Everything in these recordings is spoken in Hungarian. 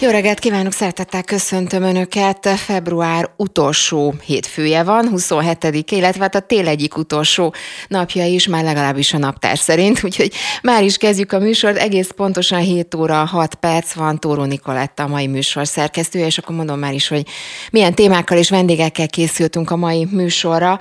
Jó reggelt kívánok, szeretettel köszöntöm Önöket. Február utolsó hétfője van, 27 illetve hát a tél egyik utolsó napja is, már legalábbis a naptár szerint, úgyhogy már is kezdjük a műsort. Egész pontosan 7 óra 6 perc van Tóró Nikoletta a mai műsor szerkesztője, és akkor mondom már is, hogy milyen témákkal és vendégekkel készültünk a mai műsorra.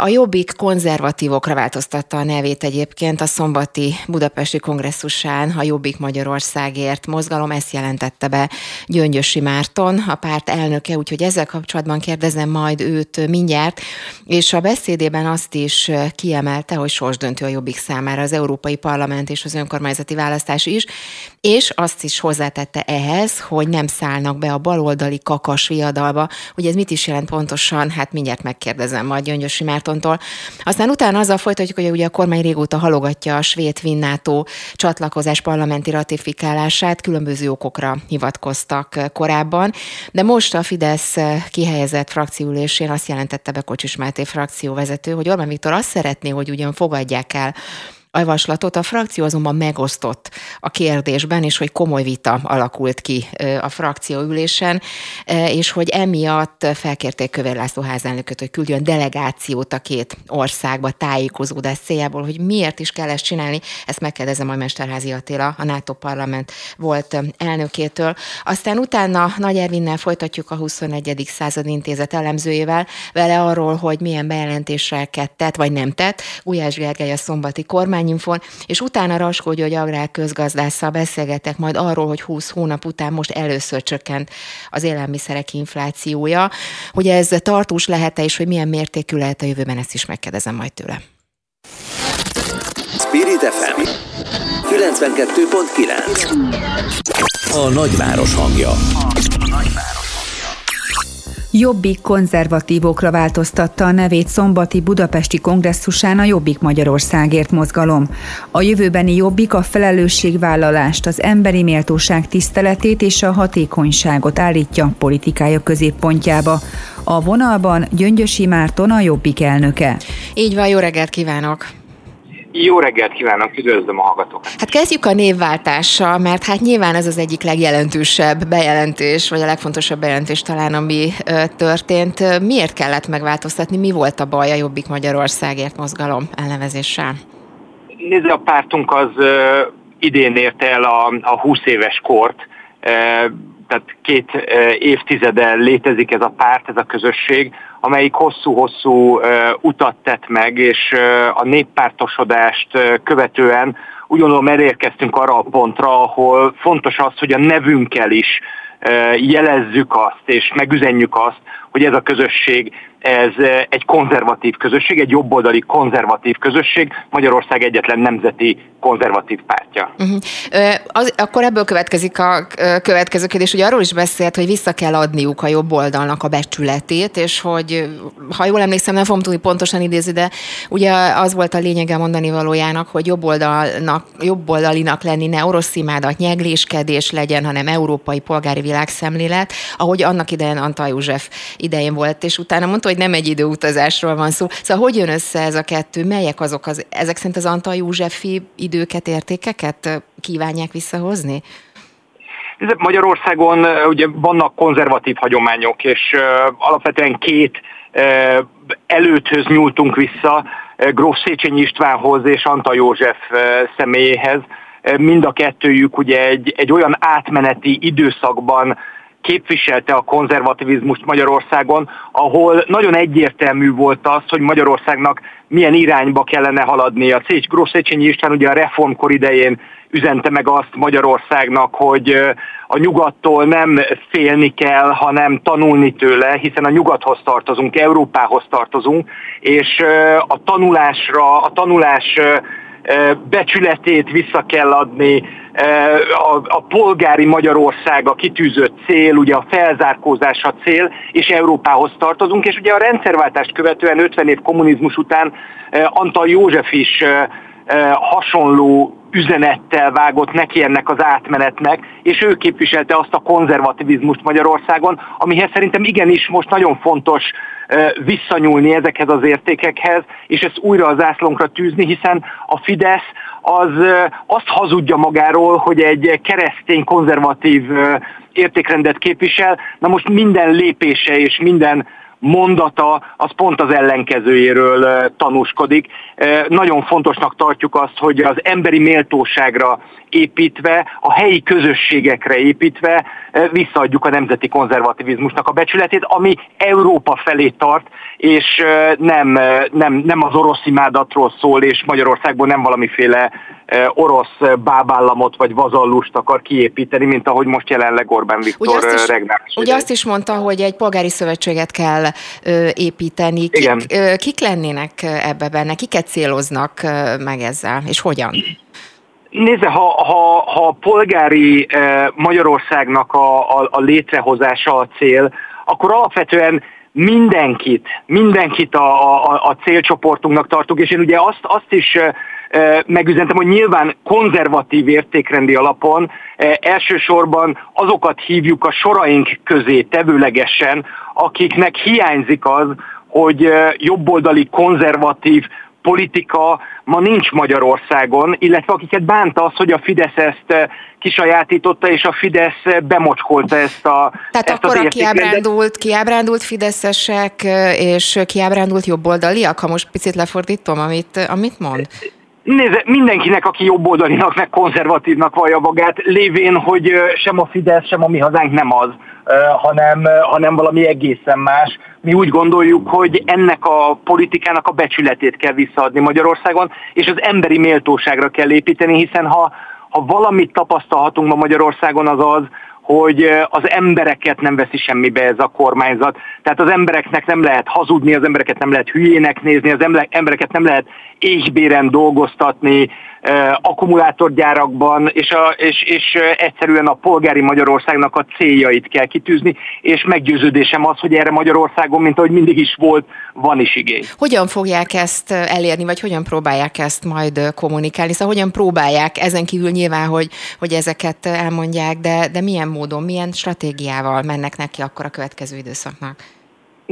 A Jobbik konzervatívokra változtatta a nevét egyébként a szombati budapesti kongresszusán a Jobbik Magyarországért. Mozgalom, ezt jelentette be Gyöngyösi Márton, a párt elnöke, úgyhogy ezzel kapcsolatban kérdezem majd őt mindjárt, és a beszédében azt is kiemelte, hogy sorsdöntő a Jobbik számára az Európai Parlament és az önkormányzati választás is, és azt is hozzátette ehhez, hogy nem szállnak be a baloldali kakas viadalba, hogy ez mit is jelent pontosan, hát mindjárt megkérdezem majd Gyöngyösi Györösi Mártontól. Aztán utána azzal folytatjuk, hogy ugye a kormány régóta halogatja a svéd vinnátó csatlakozás parlamenti ratifikálását, különböző okokra hivatkoztak korábban, de most a Fidesz kihelyezett frakcióülésén azt jelentette be Kocsis Máté frakcióvezető, hogy Orbán Viktor azt szeretné, hogy ugyan fogadják el a javaslatot. A frakció azonban megosztott a kérdésben, és hogy komoly vita alakult ki a frakcióülésen, és hogy emiatt felkérték Kövér László házelnököt, hogy küldjön delegációt a két országba tájékozódás céljából, hogy miért is kell ezt csinálni. Ezt megkérdezem a Mesterházi Attila, a NATO parlament volt elnökétől. Aztán utána Nagy Ervinnel folytatjuk a 21. század intézet elemzőjével, vele arról, hogy milyen bejelentéseket tett, vagy nem tett. Gulyás Gergely a szombati kormány kormányinfon, és utána Raskó György agrár közgazdásszal beszélgetek majd arról, hogy 20 hónap után most először csökkent az élelmiszerek inflációja, hogy ez tartós lehet-e, és hogy milyen mértékű lehet a jövőben, ezt is megkérdezem majd tőle. Spirit FM 92.9 A nagyváros hangja. A nagyváros. Jobbik konzervatívokra változtatta a nevét szombati budapesti kongresszusán a Jobbik Magyarországért mozgalom. A jövőbeni Jobbik a felelősségvállalást, az emberi méltóság tiszteletét és a hatékonyságot állítja politikája középpontjába. A vonalban Gyöngyösi Márton a Jobbik elnöke. Így van, jó reggelt kívánok! Jó reggelt kívánok, üdvözlöm a hallgatókat! Hát kezdjük a névváltással, mert hát nyilván ez az egyik legjelentősebb bejelentés, vagy a legfontosabb bejelentés talán, ami történt. Miért kellett megváltoztatni? Mi volt a baj a Jobbik Magyarországért mozgalom elnevezéssel? Nézd, a pártunk az idén érte el a, a 20 éves kort, tehát két évtizede létezik ez a párt, ez a közösség, amelyik hosszú-hosszú utat tett meg, és a néppártosodást követően úgy gondolom elérkeztünk arra a pontra, ahol fontos az, hogy a nevünkkel is jelezzük azt, és megüzenjük azt, hogy ez a közösség ez egy konzervatív közösség, egy jobboldali konzervatív közösség, Magyarország egyetlen nemzeti konzervatív pártja. Uh-huh. Az, akkor ebből következik a következő kérdés, hogy arról is beszélt, hogy vissza kell adniuk a jobb oldalnak a becsületét, és hogy, ha jól emlékszem, nem fogom tudni pontosan idézni, de ugye az volt a lényege mondani valójának, hogy jobb, oldalnak, jobb oldalinak lenni ne orosz imádat, nyegléskedés legyen, hanem európai polgári világszemlélet, ahogy annak idején Antal József idején volt, és utána mondta, hogy nem egy időutazásról van szó. Szóval hogy jön össze ez a kettő? Melyek azok az, ezek szerint az Antal Józsefi időket, értékeket kívánják visszahozni? Magyarországon ugye vannak konzervatív hagyományok, és alapvetően két előthöz nyúltunk vissza, Gróf Széchenyi Istvánhoz és Antal József személyéhez. Mind a kettőjük ugye egy, egy olyan átmeneti időszakban képviselte a konzervativizmust Magyarországon, ahol nagyon egyértelmű volt az, hogy Magyarországnak milyen irányba kellene haladni. A Szécs, Gross Széchenyi István ugye a reformkor idején üzente meg azt Magyarországnak, hogy a nyugattól nem félni kell, hanem tanulni tőle, hiszen a nyugathoz tartozunk, Európához tartozunk, és a tanulásra, a tanulás becsületét vissza kell adni, a, a polgári Magyarország a kitűzött cél, ugye a felzárkózás a cél, és Európához tartozunk, és ugye a rendszerváltást követően 50 év kommunizmus után Antal József is hasonló üzenettel vágott neki ennek az átmenetnek, és ő képviselte azt a konzervativizmust Magyarországon, amihez szerintem igenis most nagyon fontos visszanyúlni ezekhez az értékekhez, és ezt újra az zászlónkra tűzni, hiszen a Fidesz az azt hazudja magáról, hogy egy keresztény, konzervatív értékrendet képvisel. Na most minden lépése és minden mondata az pont az ellenkezőjéről tanúskodik. Nagyon fontosnak tartjuk azt, hogy az emberi méltóságra építve, a helyi közösségekre építve visszaadjuk a nemzeti konzervativizmusnak a becsületét, ami Európa felé tart, és nem, nem, nem az orosz imádatról szól, és Magyarországból nem valamiféle orosz bábállamot vagy vazallust akar kiépíteni, mint ahogy most jelenleg Orbán Viktor ugye azt is, Ugye azt is mondta, hogy egy polgári szövetséget kell építeni. Kik, Igen. kik lennének ebbe benne? Kiket céloznak meg ezzel, és hogyan? Nézze, ha, ha, ha polgári Magyarországnak a, a, a létrehozása a cél, akkor alapvetően mindenkit, mindenkit a, a, a célcsoportunknak tartunk, és én ugye azt, azt is megüzentem, hogy nyilván konzervatív értékrendi alapon elsősorban azokat hívjuk a soraink közé tevőlegesen, akiknek hiányzik az, hogy jobboldali konzervatív politika ma nincs Magyarországon, illetve akiket bánta az, hogy a Fidesz ezt kisajátította, és a Fidesz bemocskolta ezt a Tehát ezt akkor a kiábrándult, kiábrándult fideszesek és kiábrándult jobboldaliak, ha most picit lefordítom, amit, amit mond? Nézze, mindenkinek, aki jobboldalinak, meg konzervatívnak vallja magát, lévén, hogy sem a Fidesz, sem a mi hazánk nem az, hanem, hanem valami egészen más. Mi úgy gondoljuk, hogy ennek a politikának a becsületét kell visszaadni Magyarországon, és az emberi méltóságra kell építeni, hiszen ha, ha valamit tapasztalhatunk ma Magyarországon, az az, hogy az embereket nem veszi semmibe ez a kormányzat. Tehát az embereknek nem lehet hazudni, az embereket nem lehet hülyének nézni, az embereket nem lehet éhbéren dolgoztatni, akkumulátorgyárakban, és, a, és, és egyszerűen a polgári Magyarországnak a céljait kell kitűzni, és meggyőződésem az, hogy erre Magyarországon, mint ahogy mindig is volt, van is igény. Hogyan fogják ezt elérni, vagy hogyan próbálják ezt majd kommunikálni? Szóval hogyan próbálják, ezen kívül nyilván, hogy, hogy ezeket elmondják, de, de milyen módon, milyen stratégiával mennek neki akkor a következő időszaknak?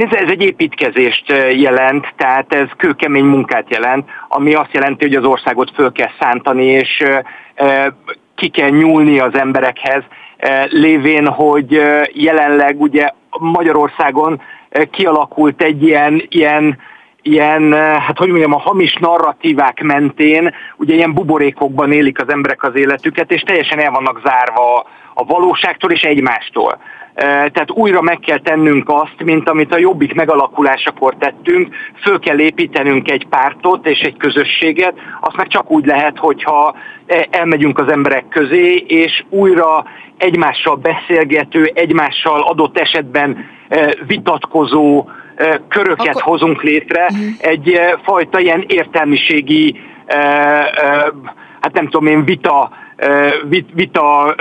Nézd, ez egy építkezést jelent, tehát ez kőkemény munkát jelent, ami azt jelenti, hogy az országot föl kell szántani, és ki kell nyúlni az emberekhez, lévén, hogy jelenleg ugye Magyarországon kialakult egy ilyen, ilyen ilyen, hát hogy mondjam, a hamis narratívák mentén, ugye ilyen buborékokban élik az emberek az életüket, és teljesen el vannak zárva a valóságtól és egymástól. Tehát újra meg kell tennünk azt, mint amit a jobbik megalakulásakor tettünk, föl kell építenünk egy pártot és egy közösséget, azt meg csak úgy lehet, hogyha e, elmegyünk az emberek közé, és újra egymással beszélgető, egymással adott esetben vitatkozó köröket Akkor... hozunk létre, uh-huh. egy fajta ilyen értelmiségi, hát nem tudom én, vita, vita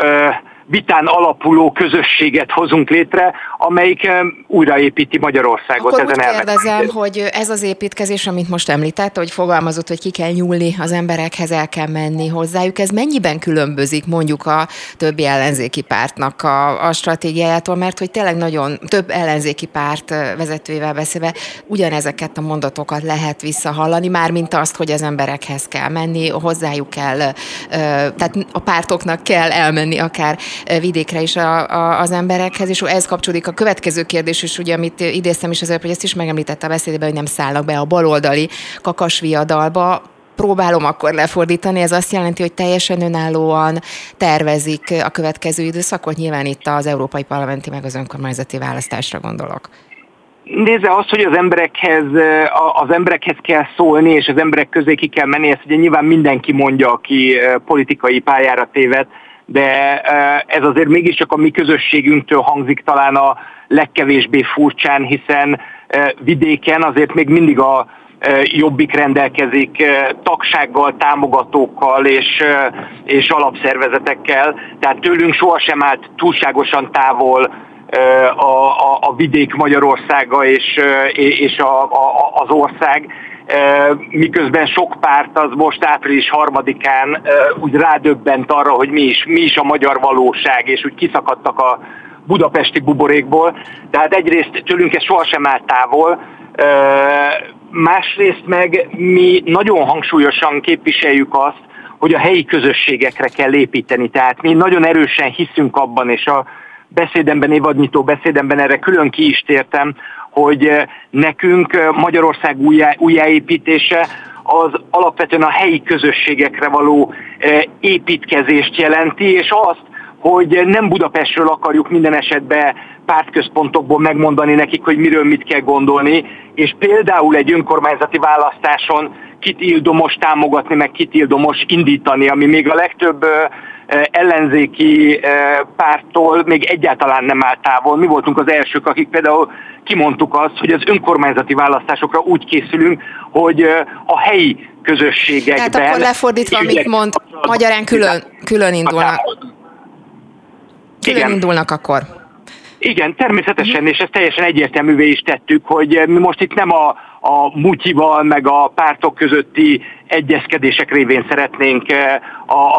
vitán alapuló közösséget hozunk létre, amelyik újraépíti Magyarországot. Akkor ezen úgy kérdezem, hogy ez az építkezés, amit most említett, hogy fogalmazott, hogy ki kell nyúlni az emberekhez, el kell menni hozzájuk, ez mennyiben különbözik mondjuk a többi ellenzéki pártnak a, a stratégiájától, mert hogy tényleg nagyon több ellenzéki párt vezetőjével beszélve ugyanezeket a mondatokat lehet visszahallani, már mint azt, hogy az emberekhez kell menni, hozzájuk kell, tehát a pártoknak kell elmenni akár vidékre is a, a, az emberekhez, és ez kapcsolódik a következő kérdés is, ugye, amit idéztem is azért, hogy ezt is megemlítette a beszédében, hogy nem szállnak be a baloldali kakasviadalba, próbálom akkor lefordítani, ez azt jelenti, hogy teljesen önállóan tervezik a következő időszakot, nyilván itt az európai parlamenti meg az önkormányzati választásra gondolok. Nézze, az, hogy az emberekhez, az emberekhez kell szólni, és az emberek közé ki kell menni, ezt ugye nyilván mindenki mondja, aki politikai pályára téved, de ez azért mégiscsak a mi közösségünktől hangzik talán a legkevésbé furcsán, hiszen vidéken azért még mindig a jobbik rendelkezik tagsággal, támogatókkal és, és alapszervezetekkel, tehát tőlünk sohasem állt túlságosan távol a, a, a vidék Magyarországa és, és a, a, az ország. Miközben sok párt az most április harmadikán úgy rádöbbent arra, hogy mi is, mi is a magyar valóság, és úgy kiszakadtak a budapesti buborékból. Tehát egyrészt tőlünk ez sohasem áll távol, másrészt meg mi nagyon hangsúlyosan képviseljük azt, hogy a helyi közösségekre kell építeni. Tehát mi nagyon erősen hiszünk abban, és a beszédemben, évadnyitó beszédemben erre külön ki is tértem, hogy nekünk Magyarország újjáépítése az alapvetően a helyi közösségekre való építkezést jelenti, és azt, hogy nem Budapestről akarjuk minden esetben pártközpontokból megmondani nekik, hogy miről mit kell gondolni, és például egy önkormányzati választáson kit ildomos támogatni, meg kit ildomos indítani, ami még a legtöbb ellenzéki pártól még egyáltalán nem áll távol. Mi voltunk az elsők, akik például kimondtuk azt, hogy az önkormányzati választásokra úgy készülünk, hogy a helyi közösségekben... Tehát akkor lefordítva, amit mond, magyarán külön, külön indulnak. Külön Igen. indulnak akkor. Igen, természetesen, és ezt teljesen egyértelművé is tettük, hogy mi most itt nem a, a mutyival, meg a pártok közötti egyezkedések révén szeretnénk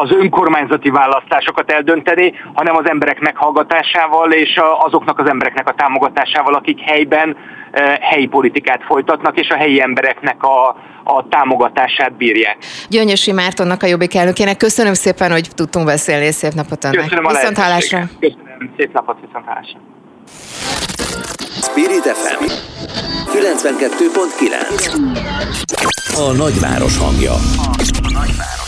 az önkormányzati választásokat eldönteni, hanem az emberek meghallgatásával és azoknak az embereknek a támogatásával, akik helyben helyi politikát folytatnak, és a helyi embereknek a, a támogatását bírják. Gyöngyösi Mártonnak a Jobbik elnökének köszönöm szépen, hogy tudtunk beszélni, szép napot önnek. Köszönöm a Viszont hálásra. Köszönöm, szép napot, viszont hálásra. Spirit FM 92.9 A nagyváros hangja. A nagyváros.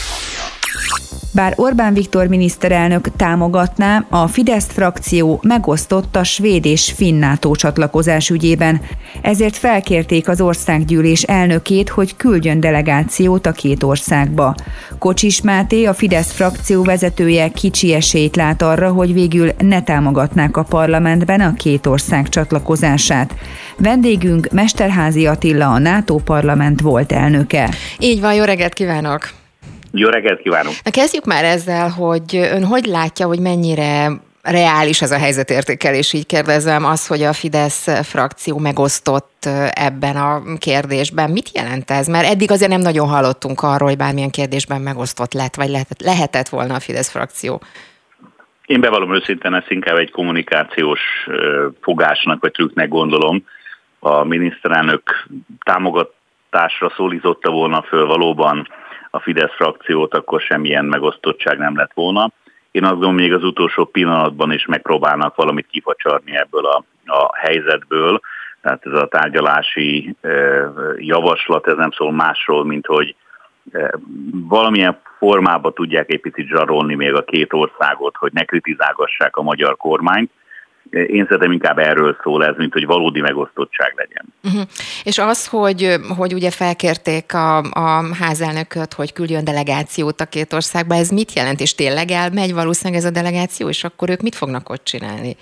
Bár Orbán Viktor miniszterelnök támogatná, a Fidesz frakció megosztott a svéd és finn NATO csatlakozás ügyében, ezért felkérték az országgyűlés elnökét, hogy küldjön delegációt a két országba. Kocsis Máté, a Fidesz frakció vezetője kicsi esélyt lát arra, hogy végül ne támogatnák a parlamentben a két ország csatlakozását. Vendégünk Mesterházi Attila, a NATO parlament volt elnöke. Így van, jó reggelt kívánok! Jó reggelt kívánunk! Na kezdjük már ezzel, hogy ön hogy látja, hogy mennyire reális ez a helyzetértékelés, így kérdezem, az, hogy a Fidesz frakció megosztott ebben a kérdésben. Mit jelent ez? Mert eddig azért nem nagyon hallottunk arról, hogy bármilyen kérdésben megosztott lett, vagy lehetett, lehetett volna a Fidesz frakció. Én bevallom őszintén, ezt inkább egy kommunikációs fogásnak vagy trükknek gondolom. A miniszterelnök támogatásra szólította volna föl valóban a Fidesz frakciót, akkor semmilyen megosztottság nem lett volna. Én azt gondolom, még az utolsó pillanatban is megpróbálnak valamit kifacsarni ebből a, a helyzetből. Tehát ez a tárgyalási javaslat, ez nem szól másról, mint hogy valamilyen formába tudják egy picit zsarolni még a két országot, hogy ne kritizálgassák a magyar kormányt én szerintem inkább erről szól ez, mint hogy valódi megosztottság legyen. Uh-huh. És az, hogy, hogy ugye felkérték a, a házelnököt, hogy küldjön delegációt a két országba, ez mit jelent? És tényleg elmegy valószínűleg ez a delegáció, és akkor ők mit fognak ott csinálni?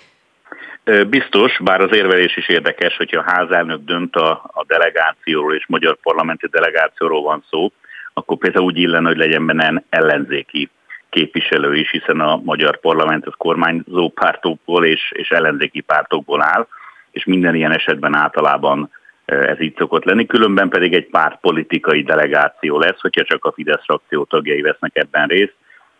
Biztos, bár az érvelés is érdekes, hogyha a házelnök dönt a, a delegációról és magyar parlamenti delegációról van szó, akkor például úgy illene, hogy legyen benne ellenzéki képviselő is, hiszen a magyar parlament az kormányzó pártokból és, és ellenzéki pártokból áll, és minden ilyen esetben általában e, ez így szokott lenni, különben pedig egy párt politikai delegáció lesz, hogyha csak a Fidesz frakció tagjai vesznek ebben részt.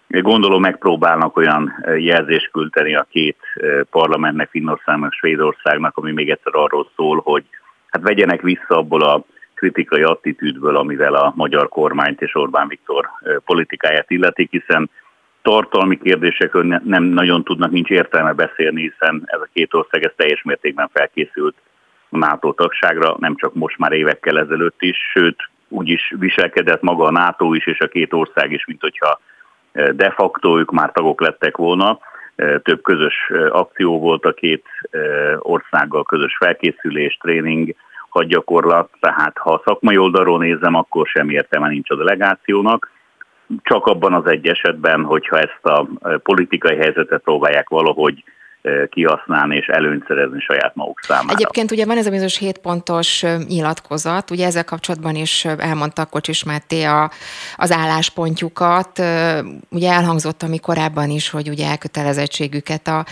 Gondolom megpróbálnak olyan e, jelzést küldeni a két e, parlamentnek, Finnországnak, Svédországnak, ami még egyszer arról szól, hogy hát vegyenek vissza abból a kritikai attitűdből, amivel a magyar kormányt és Orbán Viktor politikáját illetik, hiszen tartalmi kérdésekről nem nagyon tudnak, nincs értelme beszélni, hiszen ez a két ország ez teljes mértékben felkészült a NATO tagságra, nem csak most már évekkel ezelőtt is, sőt úgy is viselkedett maga a NATO is, és a két ország is, mint hogyha de facto ők már tagok lettek volna. Több közös akció volt a két országgal, közös felkészülés, tréning, hadgyakorlat, tehát ha a szakmai oldalról nézem, akkor sem értelme nincs a delegációnak. Csak abban az egy esetben, hogyha ezt a politikai helyzetet próbálják valahogy kihasználni és előnyt szerezni saját maguk számára. Egyébként ugye van ez a bizonyos 7 pontos nyilatkozat, ugye ezzel kapcsolatban is elmondta Kocsis Máté a, az álláspontjukat. Ugye elhangzott, ami korábban is, hogy ugye elkötelezettségüket a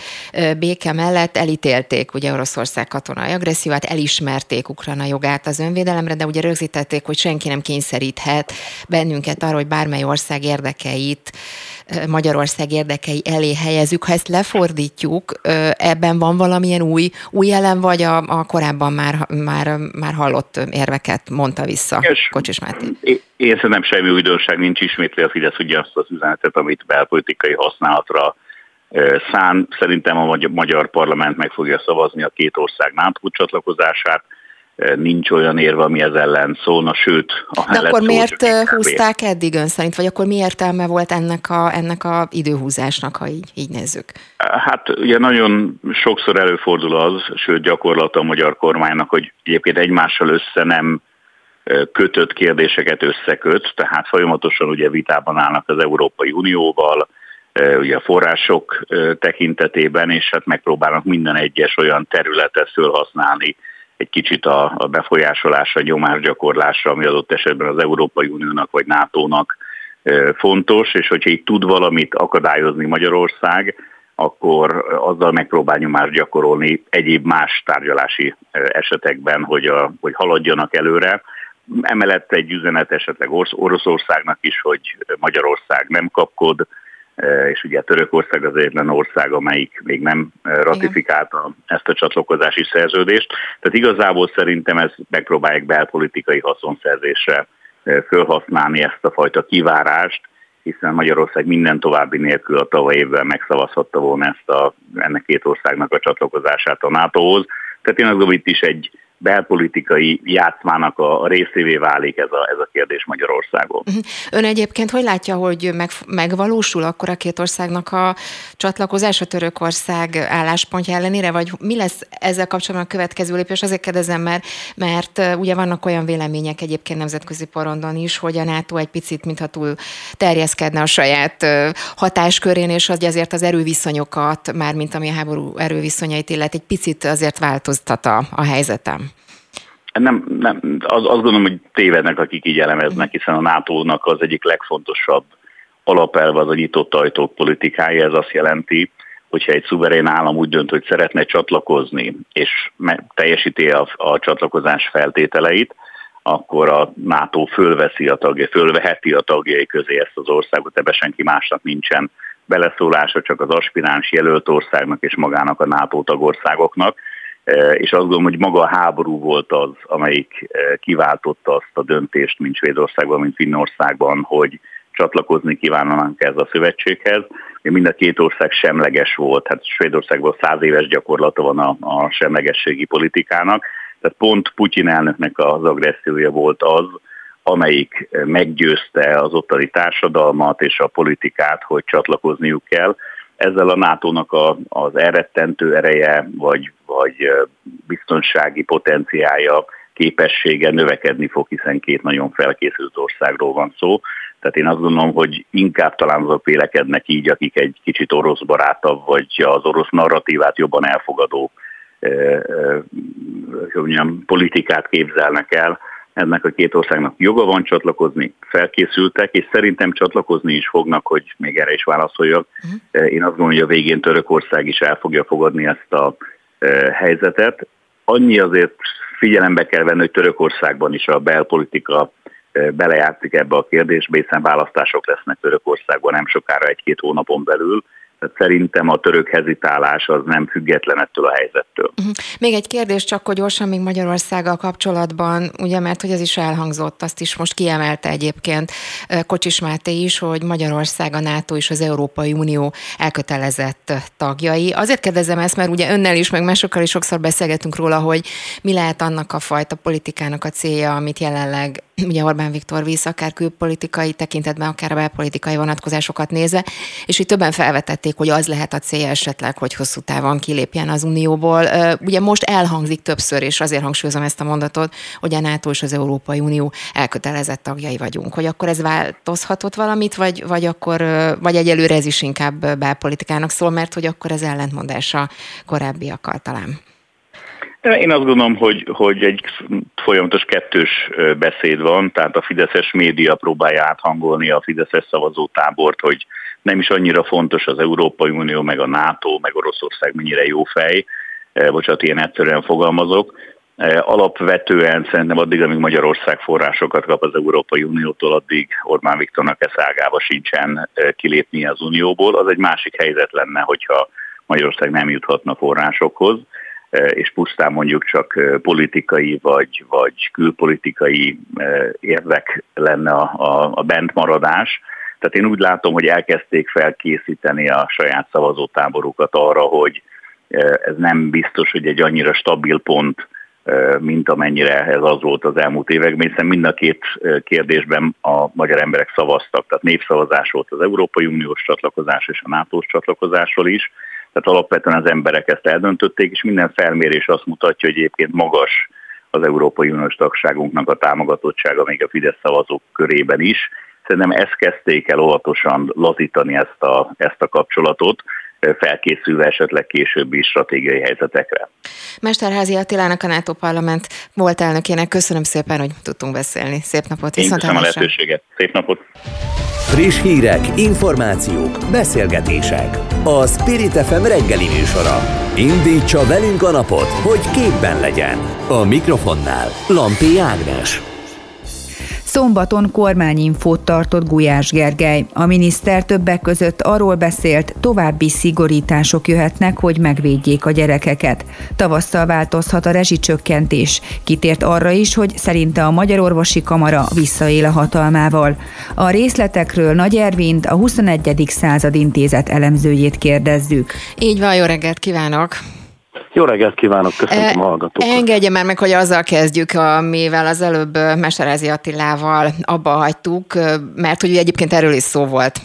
béke mellett elítélték ugye Oroszország katonai agresszióát, elismerték Ukrajna jogát az önvédelemre, de ugye rögzítették, hogy senki nem kényszeríthet bennünket arra, hogy bármely ország érdekeit Magyarország érdekei elé helyezzük. Ha ezt lefordítjuk, ebben van valamilyen új, új elem, vagy a, a korábban már, már, már hallott érveket mondta vissza Kocsis Máté? Én szerintem semmi újdonság nincs, ismétli a Fidesz ugye azt az üzenetet, amit belpolitikai használatra szán. Szerintem a magyar parlament meg fogja szavazni a két ország NATO csatlakozását nincs olyan érve, ami ez ellen szólna, sőt... A De akkor miért húzták eddig ön szerint, vagy akkor mi értelme volt ennek a, ennek a időhúzásnak, ha így, így nézzük? Hát ugye nagyon sokszor előfordul az, sőt gyakorlata a magyar kormánynak, hogy egyébként egymással össze nem kötött kérdéseket összeköt, tehát folyamatosan ugye vitában állnak az Európai Unióval, ugye a források tekintetében, és hát megpróbálnak minden egyes olyan területet fölhasználni, egy kicsit a, a befolyásolásra, nyomásgyakorlásra, ami adott esetben az Európai Uniónak vagy NATO-nak fontos, és hogyha itt tud valamit akadályozni Magyarország, akkor azzal megpróbál nyomást gyakorolni egyéb más tárgyalási esetekben, hogy, a, hogy haladjanak előre. Emellett egy üzenet esetleg Oroszországnak is, hogy Magyarország nem kapkod, és ugye Törökország az egyetlen ország, amelyik még nem eh, ratifikálta ezt a csatlakozási szerződést. Tehát igazából szerintem ez megpróbálják belpolitikai haszonszerzésre eh, felhasználni ezt a fajta kivárást, hiszen Magyarország minden további nélkül a tavaly évben megszavazhatta volna ezt a, ennek két országnak a csatlakozását a NATO-hoz. Tehát én azt gondolom, itt is egy belpolitikai játszmának a részévé válik ez a, ez a kérdés Magyarországon. Mhm. Ön egyébként hogy látja, hogy meg, megvalósul akkor a két országnak a csatlakozás a Törökország álláspontja ellenére, vagy mi lesz ezzel kapcsolatban a következő lépés? Azért kérdezem, mert, mert ugye vannak olyan vélemények egyébként nemzetközi porondon is, hogy a NATO egy picit, mintha túl terjeszkedne a saját hatáskörén, és hogy azért az erőviszonyokat, már mint ami a háború erőviszonyait illet, egy picit azért változtat a, a helyzetem nem, nem az, azt gondolom, hogy tévednek, akik így elemeznek, hiszen a NATO-nak az egyik legfontosabb alapelve az a nyitott ajtók politikája. Ez azt jelenti, hogyha egy szuverén állam úgy dönt, hogy szeretne csatlakozni, és teljesíti a, a csatlakozás feltételeit, akkor a NATO fölveszi a tagja, fölveheti a tagjai közé ezt az országot, ebbe senki másnak nincsen beleszólása, csak az aspiráns jelölt országnak és magának a NATO tagországoknak. Eh, és azt gondolom, hogy maga a háború volt az, amelyik eh, kiváltotta azt a döntést, mint Svédországban, mint Finnországban, hogy csatlakozni kívánnak ez a szövetséghez. Mind a két ország semleges volt, hát Svédországban száz éves gyakorlata van a, a semlegességi politikának, tehát pont Putyin elnöknek az agressziója volt az, amelyik meggyőzte az ottani társadalmat és a politikát, hogy csatlakozniuk kell, ezzel a NATO-nak a, az elrettentő ereje, vagy, vagy biztonsági potenciája, képessége növekedni fog, hiszen két nagyon felkészült országról van szó. Tehát én azt gondolom, hogy inkább talán azok vélekednek így, akik egy kicsit orosz barátabb, vagy az orosz narratívát jobban elfogadó mondjam, politikát képzelnek el, ennek a két országnak joga van csatlakozni, felkészültek, és szerintem csatlakozni is fognak, hogy még erre is válaszoljak. Uh-huh. Én azt gondolom, hogy a végén Törökország is el fogja fogadni ezt a e, helyzetet. Annyi azért figyelembe kell venni, hogy Törökországban is a belpolitika e, belejátszik ebbe a kérdésbe, hiszen választások lesznek Törökországban nem sokára egy-két hónapon belül, tehát szerintem a török hezitálás az nem független ettől a helyzettől. Uh-huh. Még egy kérdés csak, hogy gyorsan még Magyarországgal kapcsolatban, ugye mert hogy ez is elhangzott, azt is most kiemelte egyébként Kocsis Máté is, hogy Magyarország, a NATO és az Európai Unió elkötelezett tagjai. Azért kérdezem ezt, mert ugye önnel is, meg másokkal is sokszor beszélgetünk róla, hogy mi lehet annak a fajta politikának a célja, amit jelenleg ugye Orbán Viktor visz, akár külpolitikai tekintetben, akár a belpolitikai vonatkozásokat nézve, és itt többen felvetették említették, hogy az lehet a célja esetleg, hogy hosszú távon kilépjen az Unióból. Ugye most elhangzik többször, és azért hangsúlyozom ezt a mondatot, hogy a NATO és az Európai Unió elkötelezett tagjai vagyunk. Hogy akkor ez változhatott valamit, vagy, vagy akkor, vagy egyelőre ez is inkább belpolitikának szól, mert hogy akkor ez ellentmondása korábbiakkal talán. Én azt gondolom, hogy, hogy egy folyamatos kettős beszéd van, tehát a Fideszes média próbálja áthangolni a Fideszes szavazótábort, hogy nem is annyira fontos az Európai Unió, meg a NATO, meg Oroszország mennyire jó fej, bocsánat, ilyen egyszerűen fogalmazok. Alapvetően szerintem addig, amíg Magyarország forrásokat kap az Európai Uniótól, addig Orbán Viktornak ez ágába sincsen kilépnie az Unióból. Az egy másik helyzet lenne, hogyha Magyarország nem juthatna forrásokhoz. És pusztán mondjuk csak politikai vagy, vagy külpolitikai érdek lenne a, a, a bentmaradás. Tehát én úgy látom, hogy elkezdték felkészíteni a saját szavazótáborukat arra, hogy ez nem biztos, hogy egy annyira stabil pont, mint amennyire ez az volt az elmúlt években, hiszen mind a két kérdésben a magyar emberek szavaztak. Tehát népszavazás volt az Európai Uniós csatlakozás és a NATO-s csatlakozásról is, tehát alapvetően az emberek ezt eldöntötték, és minden felmérés azt mutatja, hogy egyébként magas az Európai Uniós tagságunknak a támogatottsága még a Fidesz szavazók körében is. Szerintem ezt kezdték el óvatosan lazítani ezt a, ezt a kapcsolatot, felkészülve esetleg későbbi stratégiai helyzetekre. Mesterházi Attilának a NATO Parlament volt elnökének köszönöm szépen, hogy tudtunk beszélni. Szép napot, viszont Én köszönöm a lehetőséget. Szép napot. Friss hírek, információk, beszélgetések. A Spirit FM reggeli műsora. Indítsa velünk a napot, hogy képben legyen. A mikrofonnál Lampi Ágnes. Szombaton kormányinfót tartott Gulyás Gergely. A miniszter többek között arról beszélt, további szigorítások jöhetnek, hogy megvédjék a gyerekeket. Tavasszal változhat a rezsicsökkentés. Kitért arra is, hogy szerinte a Magyar Orvosi Kamara visszaél a hatalmával. A részletekről Nagy Ervint, a 21. század intézet elemzőjét kérdezzük. Így van, jó reggelt kívánok! Jó reggelt kívánok, köszöntöm a hallgatókat. Engedje már meg, hogy azzal kezdjük, amivel az előbb Mesterezi Attilával abba hagytuk, mert hogy egyébként erről is szó volt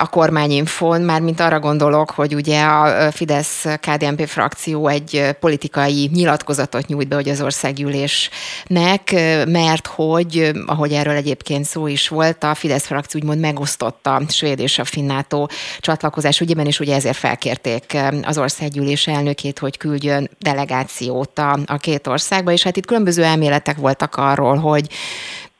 a kormányinfon, már mint arra gondolok, hogy ugye a Fidesz KDNP frakció egy politikai nyilatkozatot nyújt be, hogy az országgyűlésnek, mert hogy, ahogy erről egyébként szó is volt, a Fidesz frakció úgymond megosztotta svéd és a finnátó csatlakozás ügyében, és ugye ezért felkérték az országgyűlés elnökét, hogy küldjön küldjön delegációt a, a két országba, és hát itt különböző elméletek voltak arról, hogy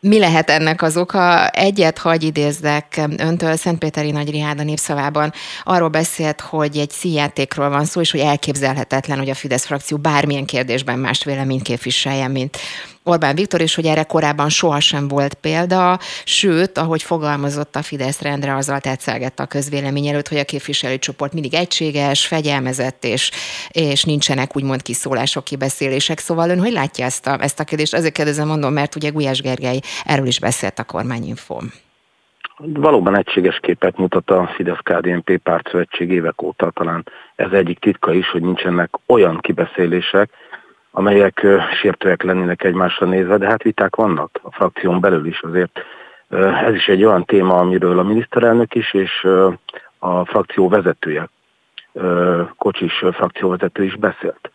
mi lehet ennek az oka? Egyet hagy idézzek öntől, Szentpéteri Nagy Rihád a népszavában arról beszélt, hogy egy színjátékról van szó, és hogy elképzelhetetlen, hogy a Fidesz frakció bármilyen kérdésben más véleményt képviseljen, mint Orbán Viktor, és hogy erre korábban sohasem volt példa, sőt, ahogy fogalmazott a Fidesz rendre, azzal tetszelgett a közvélemény előtt, hogy a képviselőcsoport mindig egységes, fegyelmezett, és, és nincsenek úgymond kiszólások, kibeszélések. Szóval ön hogy látja ezt a, ezt a kérdést? Azért kérdezem, mondom, mert ugye Gulyás Gergely erről is beszélt a kormányinfom. Valóban egységes képet mutat a Fidesz-KDNP pártszövetség évek óta, talán ez egyik titka is, hogy nincsenek olyan kibeszélések, amelyek sértőek lennének egymásra nézve, de hát viták vannak a frakción belül is azért. Ez is egy olyan téma, amiről a miniszterelnök is és a frakció vezetője, Kocsis frakcióvezető is beszélt.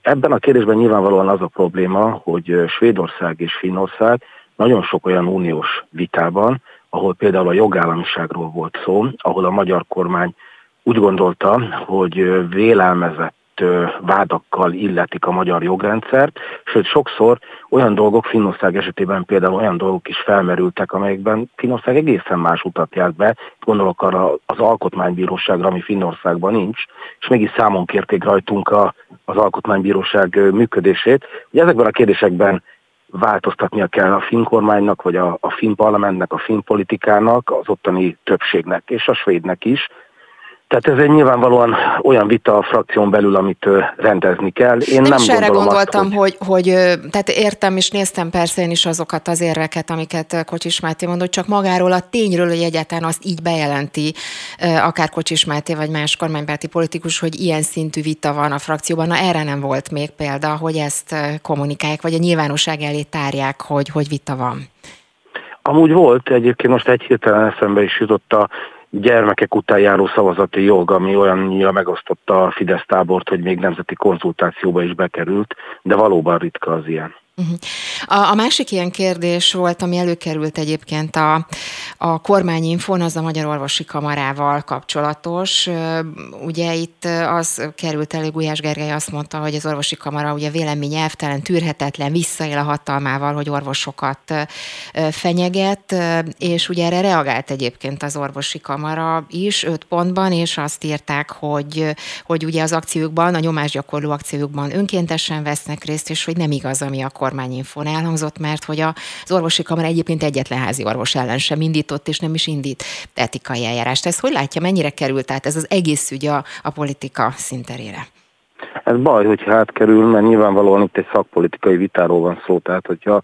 Ebben a kérdésben nyilvánvalóan az a probléma, hogy Svédország és Finnország nagyon sok olyan uniós vitában, ahol például a jogállamiságról volt szó, ahol a magyar kormány úgy gondolta, hogy vélelmezett vádakkal illetik a magyar jogrendszert, sőt sokszor olyan dolgok, Finnország esetében például olyan dolgok is felmerültek, amelyekben Finnország egészen más utat járt be, gondolok arra az alkotmánybíróságra, ami Finnországban nincs, és mégis számon kérték rajtunk a, az alkotmánybíróság működését. Ugye ezekben a kérdésekben változtatnia kell a finn kormánynak, vagy a, a finn parlamentnek, a finn politikának, az ottani többségnek, és a svédnek is, tehát ez egy nyilvánvalóan olyan vita a frakción belül, amit rendezni kell. Én nem, nem is erre gondoltam, azt, hogy... hogy, hogy tehát értem és néztem persze én is azokat az érveket, amiket Kocsis Máté mondott, csak magáról a tényről, hogy egyáltalán azt így bejelenti, akár Kocsis Máté vagy más kormánypárti politikus, hogy ilyen szintű vita van a frakcióban. Na erre nem volt még példa, hogy ezt kommunikálják, vagy a nyilvánosság elé tárják, hogy, hogy vita van. Amúgy volt, egyébként most egy hirtelen eszembe is jutott a gyermekek után járó szavazati jog, ami olyannyira megosztotta a Fidesz tábort, hogy még nemzeti konzultációba is bekerült, de valóban ritka az ilyen. Uh-huh. A, a másik ilyen kérdés volt, ami előkerült egyébként a, a kormányinfon, az a Magyar Orvosi Kamarával kapcsolatos. Ugye itt az került elő, Gulyás Gergely azt mondta, hogy az orvosi kamara ugye vélemény elvtelen, tűrhetetlen, visszaél a hatalmával, hogy orvosokat fenyeget, és ugye erre reagált egyébként az orvosi kamara is öt pontban, és azt írták, hogy, hogy ugye az akciókban, a nyomásgyakorló akciókban önkéntesen vesznek részt, és hogy nem igaz, ami a kormányinfón elhangzott, mert hogy az orvosi kamara egyébként egyetlen házi orvos ellen sem indított, és nem is indít etikai eljárást. Ez hogy látja, mennyire került át ez az egész ügy a, a politika szinterére? Ez baj, hogyha átkerül, mert nyilvánvalóan itt egy szakpolitikai vitáról van szó, tehát hogyha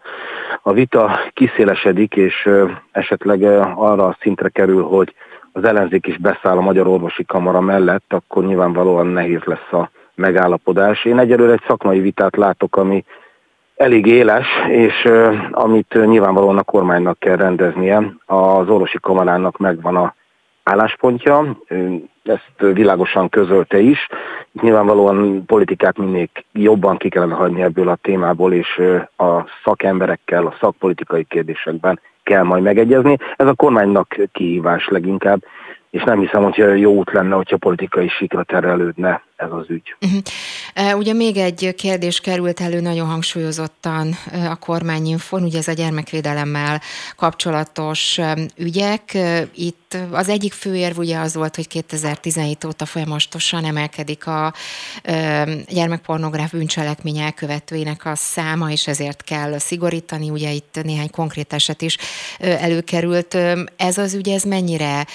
a vita kiszélesedik, és esetleg arra a szintre kerül, hogy az ellenzék is beszáll a Magyar Orvosi Kamara mellett, akkor nyilvánvalóan nehéz lesz a megállapodás. Én egyelőre egy szakmai vitát látok, ami elég éles, és amit nyilvánvalóan a kormánynak kell rendeznie, az orvosi kamarának megvan a álláspontja, ezt világosan közölte is. Nyilvánvalóan politikát minél jobban ki kellene hagyni ebből a témából, és a szakemberekkel, a szakpolitikai kérdésekben kell majd megegyezni. Ez a kormánynak kihívás leginkább, és nem hiszem, hogy jó út lenne, hogyha politikai sikra terelődne ez az ügy. Uh-huh. Ugye még egy kérdés került elő nagyon hangsúlyozottan a kormányinfon, ugye ez a gyermekvédelemmel kapcsolatos ügyek. Itt az egyik főérv ugye az volt, hogy 2017 óta folyamatosan emelkedik a gyermekpornográf bűncselekmény elkövetőinek a száma, és ezért kell szigorítani. Ugye itt néhány konkrét eset is előkerült. Ez az ügy, ez mennyire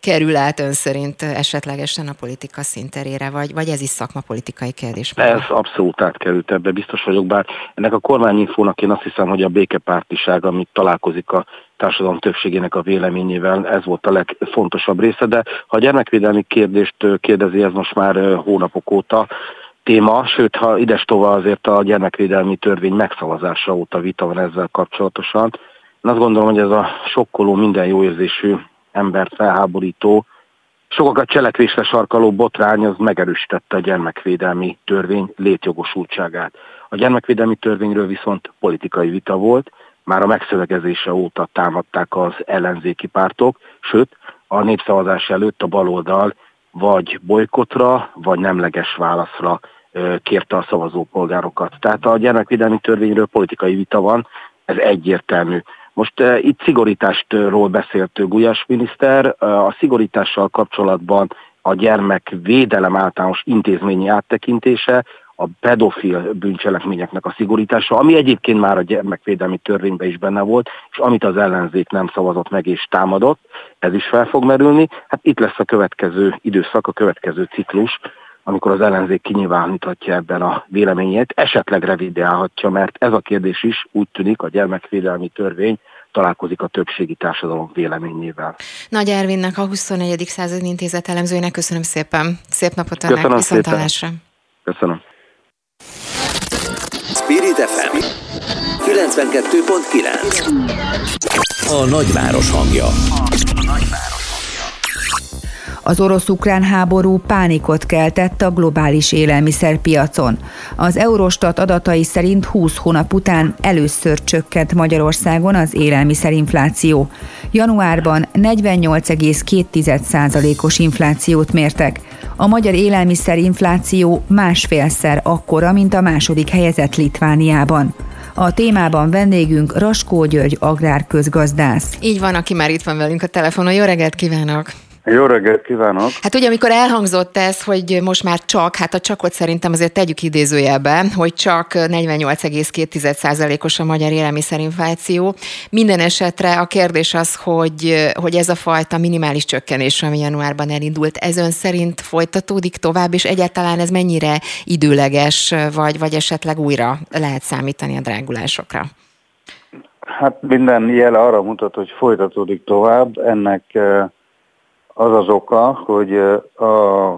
kerül át ön szerint esetlegesen a politika szinterére, vagy, vagy ez is szakmapolitikai kérdés? Ez abszolút átkerült ebbe, biztos vagyok, bár ennek a kormányinfónak én azt hiszem, hogy a békepártiság, amit találkozik a társadalom többségének a véleményével, ez volt a legfontosabb része, de ha a gyermekvédelmi kérdést kérdezi, ez most már hónapok óta téma, sőt, ha ides tova azért a gyermekvédelmi törvény megszavazása óta vita van ezzel kapcsolatosan. Én azt gondolom, hogy ez a sokkoló, minden jó érzésű embert felháborító, sokakat cselekvésre sarkaló botrány az megerősítette a gyermekvédelmi törvény létjogosultságát. A gyermekvédelmi törvényről viszont politikai vita volt, már a megszövegezése óta támadták az ellenzéki pártok, sőt, a népszavazás előtt a baloldal vagy bolykotra, vagy nemleges válaszra kérte a szavazópolgárokat. Tehát a gyermekvédelmi törvényről politikai vita van, ez egyértelmű. Most uh, itt szigorítástról beszélt Gulyás miniszter, uh, a szigorítással kapcsolatban a gyermek védelem általános intézményi áttekintése, a pedofil bűncselekményeknek a szigorítása, ami egyébként már a gyermekvédelmi törvényben is benne volt, és amit az ellenzék nem szavazott meg és támadott, ez is fel fog merülni. Hát itt lesz a következő időszak, a következő ciklus, amikor az ellenzék kinyilváníthatja ebben a véleményét, esetleg revideálhatja, mert ez a kérdés is úgy tűnik, a gyermekvédelmi törvény találkozik a többségi társadalom véleményével. Nagy Ervinnek, a 24. század intézet elemzőjének köszönöm szépen. Szép napot önnek, viszontalásra. Köszönöm. Spirit FM 92.9 A nagyváros hangja. A nagyváros. Az orosz-ukrán háború pánikot keltett a globális élelmiszerpiacon. Az Eurostat adatai szerint 20 hónap után először csökkent Magyarországon az élelmiszerinfláció. Januárban 48,2%-os inflációt mértek. A magyar élelmiszerinfláció másfélszer akkora, mint a második helyezett Litvániában. A témában vendégünk Raskó György agrárközgazdász. Így van, aki már itt van velünk a telefonon. Jó reggelt kívánok! Jó reggelt kívánok! Hát ugye, amikor elhangzott ez, hogy most már csak, hát a csakot szerintem azért tegyük idézőjelbe, hogy csak 48,2%-os a magyar élelmiszerinfláció. Minden esetre a kérdés az, hogy, hogy ez a fajta minimális csökkenés, ami januárban elindult, ez ön szerint folytatódik tovább, és egyáltalán ez mennyire időleges, vagy, vagy esetleg újra lehet számítani a drágulásokra? Hát minden jele arra mutat, hogy folytatódik tovább. Ennek az az oka, hogy a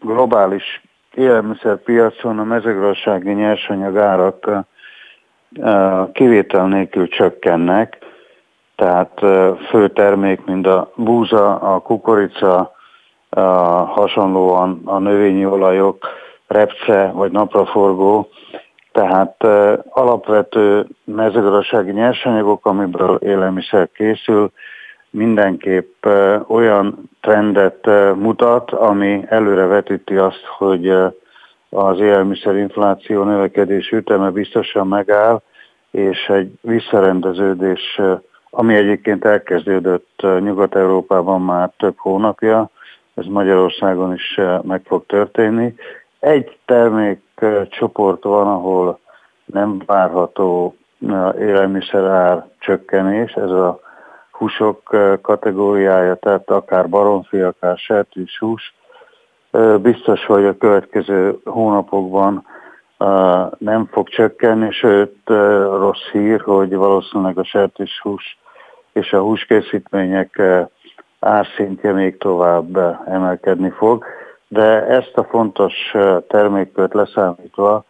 globális élelmiszerpiacon a mezőgazdasági nyersanyag árak kivétel nélkül csökkennek. tehát fő termék, mint a búza, a kukorica, a hasonlóan a növényi olajok, repce vagy napraforgó, tehát alapvető mezőgazdasági nyersanyagok, amiből élelmiszer készül, mindenképp olyan trendet mutat, ami előre vetíti azt, hogy az élelmiszerinfláció növekedés üteme biztosan megáll, és egy visszarendeződés, ami egyébként elkezdődött Nyugat-Európában már több hónapja, ez Magyarországon is meg fog történni. Egy termékcsoport van, ahol nem várható élelmiszerár csökkenés, ez a húsok kategóriája, tehát akár baromfi, akár sertéshús. Biztos, hogy a következő hónapokban nem fog csökkenni, sőt rossz hír, hogy valószínűleg a sertéshús és a húskészítmények árszintje még tovább emelkedni fog, de ezt a fontos termékkört leszámítva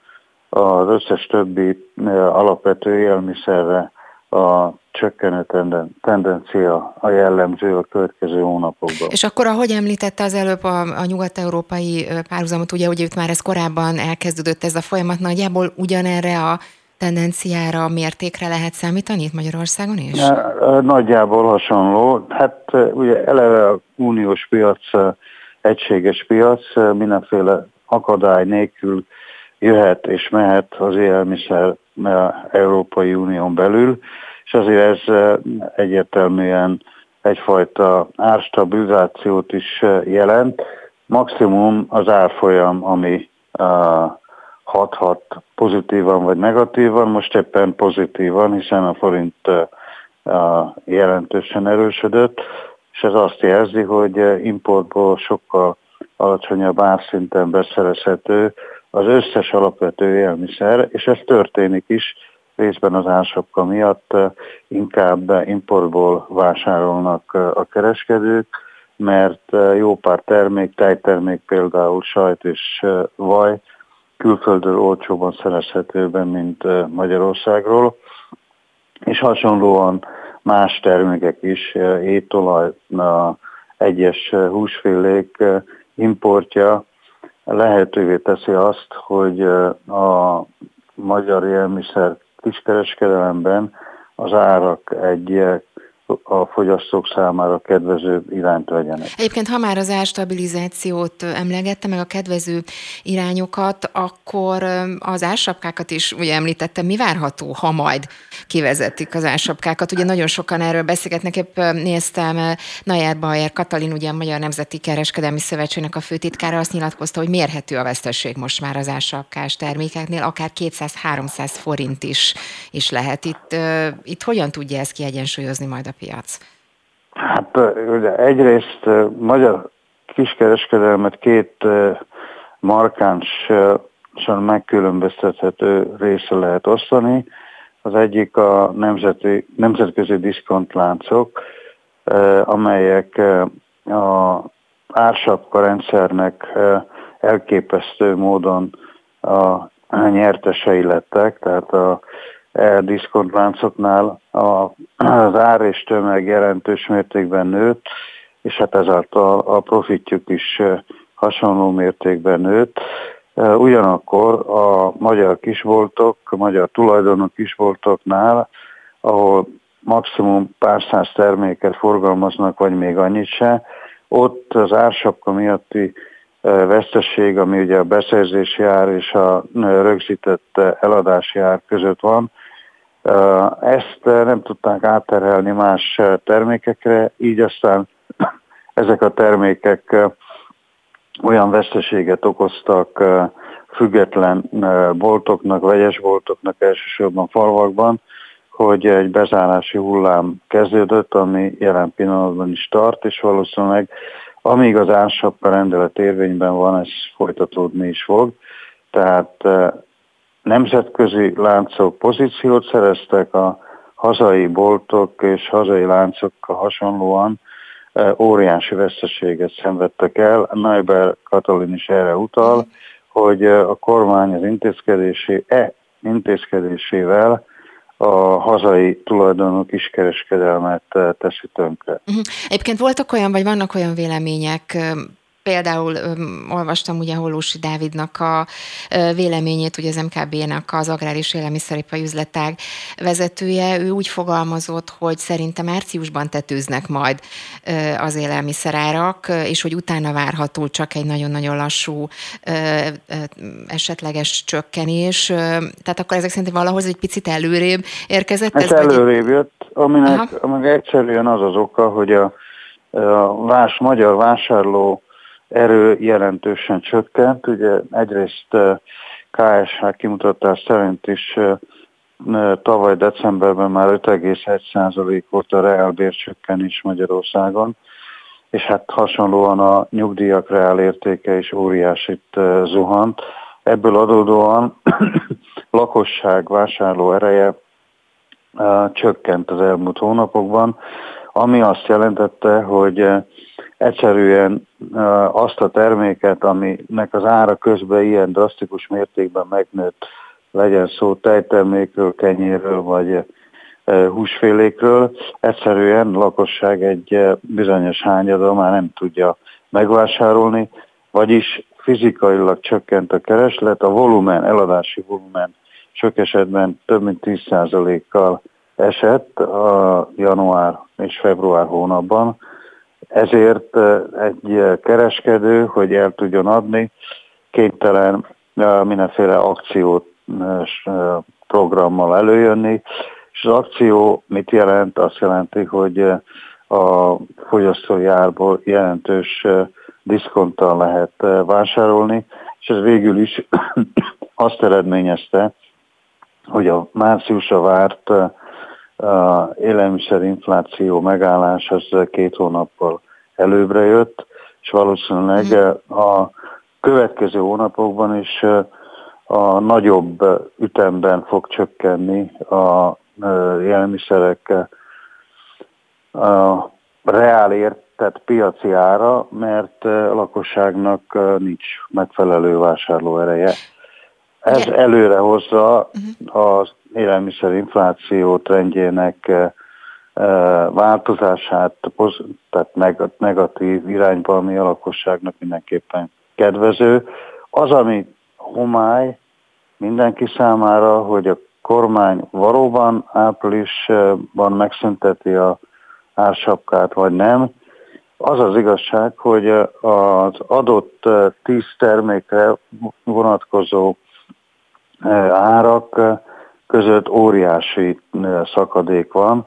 az összes többi alapvető élelmiszerre a csökkenő tenden, tendencia a jellemző a következő hónapokban. És akkor, ahogy említette az előbb a, a nyugat-európai párhuzamot, ugye, hogy itt már ez korábban elkezdődött ez a folyamat, nagyjából ugyanerre a tendenciára, mértékre lehet számítani itt Magyarországon is? Nagyjából hasonló. Hát ugye eleve a uniós piac egységes piac, mindenféle akadály nélkül jöhet és mehet az élelmiszer Európai Unión belül, és azért ez egyértelműen egyfajta árstabilizációt is jelent. Maximum az árfolyam, ami hathat pozitívan vagy negatívan, most éppen pozitívan, hiszen a forint jelentősen erősödött, és ez azt jelzi, hogy importból sokkal alacsonyabb árszinten beszerezhető az összes alapvető élelmiszer, és ez történik is, részben az ársapka miatt inkább importból vásárolnak a kereskedők, mert jó pár termék, tejtermék például sajt és vaj külföldről olcsóban szerezhetőben, mint Magyarországról, és hasonlóan más termékek is, étolaj, egyes húsfélék importja lehetővé teszi azt, hogy a magyar élmiszer kiskereskedelemben az árak egy a fogyasztók számára kedvező irányt vegyenek. Egyébként, ha már az árstabilizációt emlegette, meg a kedvező irányokat, akkor az ársapkákat is ugye említette, mi várható, ha majd kivezetik az ársapkákat? Ugye nagyon sokan erről beszélgetnek, épp néztem, Najer Bayer Katalin, ugye a Magyar Nemzeti Kereskedelmi Szövetségnek a főtitkára azt nyilatkozta, hogy mérhető a veszteség most már az ársapkás termékeknél, akár 200-300 forint is, is lehet. Itt, itt hogyan tudja ezt kiegyensúlyozni majd a piac? Hát ugye egyrészt magyar kiskereskedelmet két markánsan megkülönböztethető része lehet osztani. Az egyik a nemzeti, nemzetközi diszkontláncok, amelyek a ársapka rendszernek elképesztő módon a nyertesei lettek, tehát a diszkontláncoknál az ár és tömeg jelentős mértékben nőtt, és hát ezáltal a profitjuk is hasonló mértékben nőtt. Ugyanakkor a magyar kisboltok, a magyar tulajdonok kisboltoknál, ahol maximum pár száz terméket forgalmaznak, vagy még annyit se, ott az ársapka miatti veszteség, ami ugye a beszerzési ár és a rögzített eladási ár között van, ezt nem tudták átterhelni más termékekre, így aztán ezek a termékek olyan veszteséget okoztak független boltoknak, vegyes boltoknak elsősorban falvakban, hogy egy bezárási hullám kezdődött, ami jelen pillanatban is tart, és valószínűleg amíg az ársapka rendelet érvényben van, ez folytatódni is fog. Tehát nemzetközi láncok pozíciót szereztek, a hazai boltok és hazai láncokkal hasonlóan e, óriási veszteséget szenvedtek el. Neuber Katalin is erre utal, hogy e, a kormány az intézkedésé, e intézkedésével a hazai tulajdonú kiskereskedelmet teszi tönkre. Uh-huh. Egyébként voltak olyan, vagy vannak olyan vélemények, Például öm, olvastam ugye Hollósi Dávidnak a ö, véleményét, ugye az MKB-nak az Agrár és Élelmiszeripari Üzletág vezetője. Ő úgy fogalmazott, hogy szerintem márciusban tetőznek majd ö, az élelmiszerárak, és hogy utána várható csak egy nagyon-nagyon lassú ö, ö, esetleges csökkenés. Tehát akkor ezek szerint valahol egy picit előrébb érkezett. Ez, ez előrébb jött, aminek, aminek egyszerűen az az oka, hogy a, a vás, magyar vásárló erő jelentősen csökkent. Ugye egyrészt KSH kimutatás szerint is tavaly decemberben már 5,1% volt a reálbércsökkenés Magyarországon, és hát hasonlóan a nyugdíjak reál értéke is óriásit zuhant. Ebből adódóan lakosság vásárló ereje csökkent az elmúlt hónapokban, ami azt jelentette, hogy egyszerűen azt a terméket, aminek az ára közben ilyen drasztikus mértékben megnőtt, legyen szó tejtermékről, kenyérről vagy húsfélékről, egyszerűen lakosság egy bizonyos hányada már nem tudja megvásárolni, vagyis fizikailag csökkent a kereslet, a volumen, eladási volumen sok esetben több mint 10%-kal esett a január és február hónapban, ezért egy kereskedő, hogy el tudjon adni, kénytelen mindenféle akciót programmal előjönni, és az akció mit jelent? Azt jelenti, hogy a fogyasztói árból jelentős diszkonttal lehet vásárolni, és ez végül is azt eredményezte, hogy a márciusra várt élelmiszerinfláció megállás az két hónappal előbbre jött, és valószínűleg mhm. a következő hónapokban is a nagyobb ütemben fog csökkenni a élelmiszerek a reál értett piaci ára, mert a lakosságnak nincs megfelelő vásárlóereje. Ez előre hozza mhm. az élelmiszerinfláció trendjének eh, eh, változását, tehát negatív irányba, ami a lakosságnak mindenképpen kedvező. Az, ami homály mindenki számára, hogy a kormány valóban áprilisban megszünteti a ársapkát, vagy nem, az az igazság, hogy az adott eh, tíz termékre vonatkozó árak között óriási szakadék van,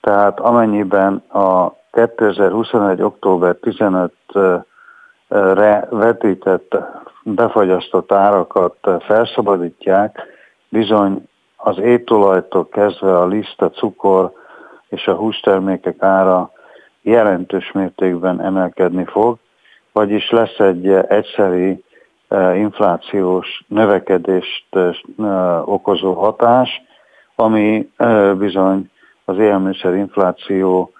tehát amennyiben a 2021. október 15-re vetített befagyasztott árakat felszabadítják, bizony az étolajtól kezdve a liszt, a cukor és a hústermékek ára jelentős mértékben emelkedni fog, vagyis lesz egy egyszeri inflációs növekedést okozó hatás, ami bizony az élelmiszer infláció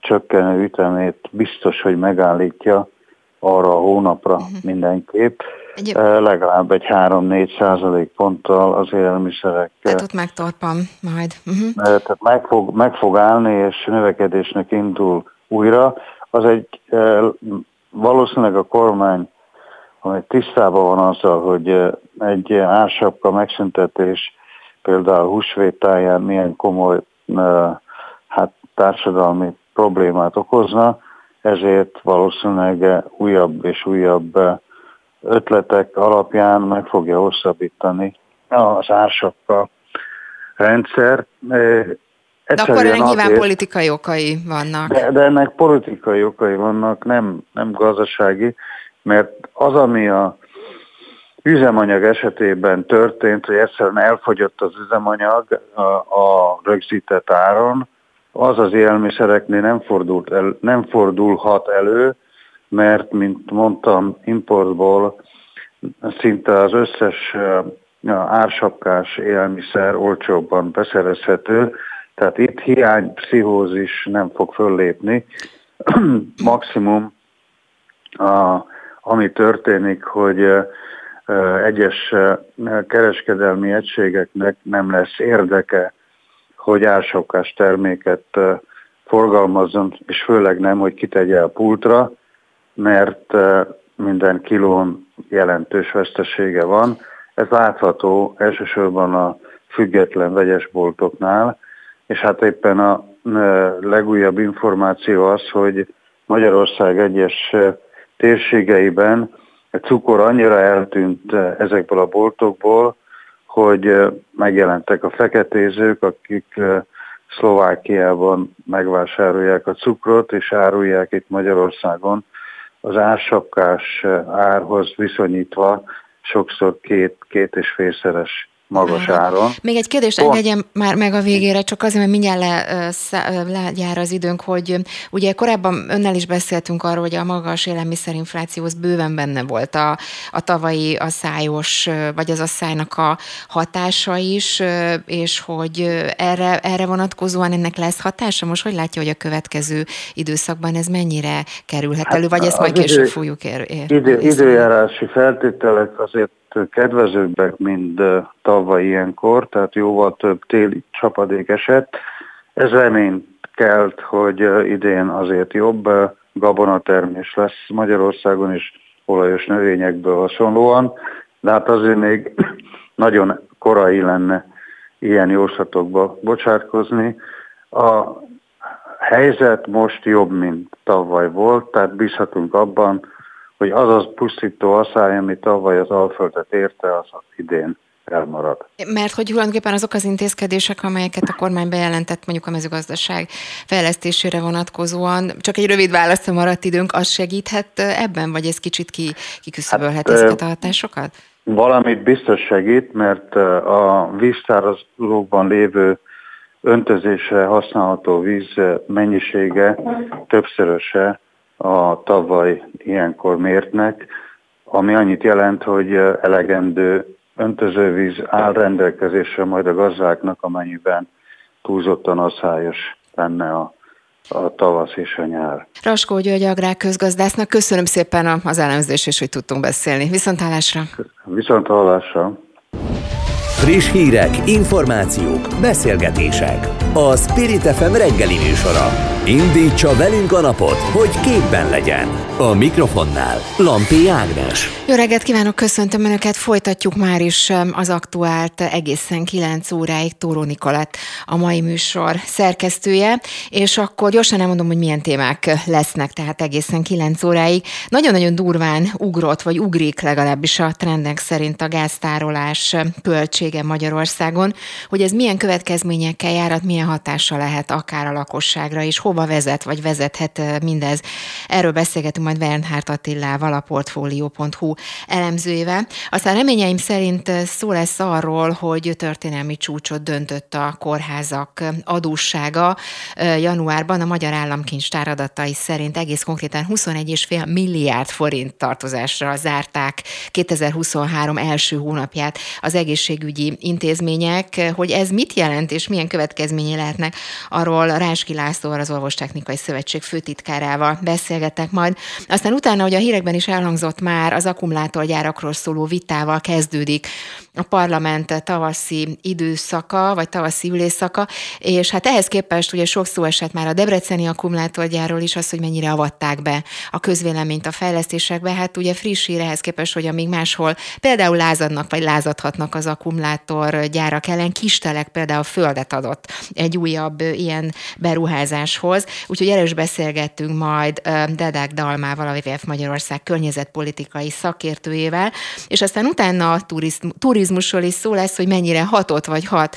csökkenő ütemét biztos, hogy megállítja arra a hónapra uh-huh. mindenképp. Egy... Legalább egy 3-4 százalék ponttal az élelmiszerek. Tehát ott megtorpam majd. Uh-huh. Tehát meg fog, meg fog állni, és növekedésnek indul újra. Az egy valószínűleg a kormány amely tisztában van azzal, hogy egy ársapka megszüntetés például húsvétáján milyen komoly hát, társadalmi problémát okozna, ezért valószínűleg újabb és újabb ötletek alapján meg fogja hosszabbítani az ársapka rendszer. De akkor ennek nyilván politikai okai vannak. De, de ennek politikai okai vannak, nem, nem gazdasági mert az, ami a üzemanyag esetében történt, hogy egyszerűen elfogyott az üzemanyag a, a rögzített áron, az az élelmiszereknél nem, fordult el, nem fordulhat elő, mert, mint mondtam, importból szinte az összes ársapkás élelmiszer olcsóbban beszerezhető, tehát itt hiány pszichózis nem fog föllépni. Maximum a ami történik, hogy egyes kereskedelmi egységeknek nem lesz érdeke, hogy ársokás terméket forgalmazzon, és főleg nem, hogy kitegye a pultra, mert minden kilón jelentős vesztesége van. Ez látható elsősorban a független vegyesboltoknál, és hát éppen a legújabb információ az, hogy Magyarország egyes térségeiben a cukor annyira eltűnt ezekből a boltokból, hogy megjelentek a feketézők, akik Szlovákiában megvásárolják a cukrot, és árulják itt Magyarországon az ársapkás árhoz viszonyítva sokszor két, két és félszeres magas áron. Még egy kérdést engedjem már meg a végére, csak azért, mert mindjárt le, lejár az időnk, hogy ugye korábban önnel is beszéltünk arról, hogy a magas élelmiszerinfláció az bőven benne volt a, a tavalyi a szájos, vagy az a szájnak a hatása is, és hogy erre, erre vonatkozóan ennek lesz hatása? Most hogy látja, hogy a következő időszakban ez mennyire kerülhet hát elő, vagy ezt majd később idő, fogjuk ér, ér, idő, Időjárási feltételek azért kedvezőbbek, mint tavaly ilyenkor, tehát jóval több téli csapadék esett. Ez reményt kelt, hogy idén azért jobb gabonatermés lesz Magyarországon is olajos növényekből hasonlóan, de hát azért még nagyon korai lenne ilyen jóslatokba bocsátkozni. A helyzet most jobb, mint tavaly volt, tehát bízhatunk abban, hogy az az pusztító asszály, ami tavaly az Alföldet érte, az idén elmarad. Mert hogy tulajdonképpen azok az intézkedések, amelyeket a kormány bejelentett mondjuk a mezőgazdaság fejlesztésére vonatkozóan, csak egy rövid válaszra maradt időnk, az segíthet ebben, vagy ez kicsit ki, kiküszöbölhet hát, ezeket a hatásokat? Valamit biztos segít, mert a víztárazókban lévő öntözésre használható víz mennyisége többszöröse a tavaly ilyenkor mértnek, ami annyit jelent, hogy elegendő öntözővíz áll rendelkezésre majd a gazdáknak, amennyiben túlzottan asszályos lenne a, a tavasz és a nyár. Raskó György Agrár közgazdásznak köszönöm szépen az elemzést, és hogy tudtunk beszélni. Viszontlátásra! Viszontlátásra! Friss hírek, információk, beszélgetések. A Spirit FM reggeli műsora. Indítsa velünk a napot, hogy képben legyen. A mikrofonnál Lampi Ágnes. Jó reggelt kívánok, köszöntöm Önöket. Folytatjuk már is az aktuált egészen 9 óráig Tóró Nikolát, a mai műsor szerkesztője, és akkor gyorsan elmondom, hogy milyen témák lesznek, tehát egészen 9 óráig. Nagyon-nagyon durván ugrott, vagy ugrik legalábbis a trendek szerint a gáztárolás költsége Magyarországon, hogy ez milyen következményekkel járat, milyen hatása lehet akár a lakosságra, és hova vezet, vagy vezethet mindez. Erről beszélgetünk majd Bernhard Attilával, a Portfolio.hu elemzőjével. Aztán reményeim szerint szó lesz arról, hogy történelmi csúcsot döntött a kórházak adóssága. Januárban a Magyar Államkincstár adatai szerint egész konkrétan 21,5 milliárd forint tartozásra zárták 2023 első hónapját az egészségügyi intézmények. Hogy ez mit jelent és milyen következménye lehetnek, arról Ráski Lászlóval, az Orvostechnikai Szövetség főtitkárával beszélgetek majd. Aztán utána, hogy a hírekben is elhangzott már, az akkumulátorgyárakról szóló vitával kezdődik a parlament tavaszi időszaka, vagy tavaszi ülésszaka, és hát ehhez képest ugye sok szó esett már a Debreceni akkumulátorgyárról is, az, hogy mennyire avatták be a közvéleményt a fejlesztésekbe. Hát ugye friss hír ehhez képest, hogy amíg máshol például lázadnak, vagy lázadhatnak az akkumulátorgyárak ellen, Kistelek például földet adott egy újabb ilyen beruházáshoz. Úgyhogy erős beszélgettünk majd Dedák Dalmával, a WWF Magyarország környezetpolitikai szakértőjével, és aztán utána a turizmus turizmusról is szó lesz, hogy mennyire hatott vagy hat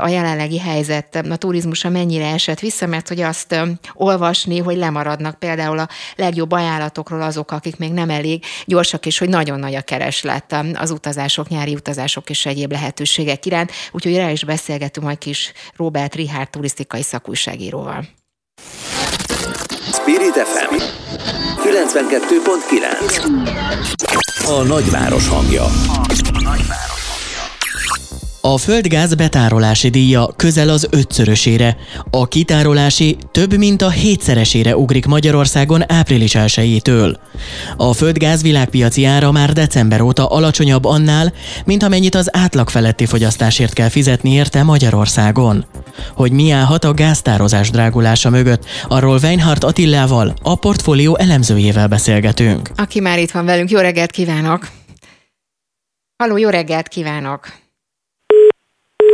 a jelenlegi helyzet, a turizmusa mennyire esett vissza, mert hogy azt olvasni, hogy lemaradnak például a legjobb ajánlatokról azok, akik még nem elég gyorsak, és hogy nagyon nagy a kereslet az utazások, nyári utazások és egyéb lehetőségek iránt. Úgyhogy rá is beszélgetünk majd kis Robert Richard turisztikai szakújságíróval. Spirit FM 92.9 A nagyváros hangja. A nagyváros. A földgáz betárolási díja közel az ötszörösére, a kitárolási több mint a hétszeresére ugrik Magyarországon április 1 A földgáz világpiaci ára már december óta alacsonyabb annál, mint amennyit az átlag feletti fogyasztásért kell fizetni érte Magyarországon. Hogy mi állhat a gáztározás drágulása mögött, arról Weinhardt Attillával, a portfólió elemzőjével beszélgetünk. Aki már itt van velünk, jó reggelt kívánok! Halló, jó reggelt kívánok!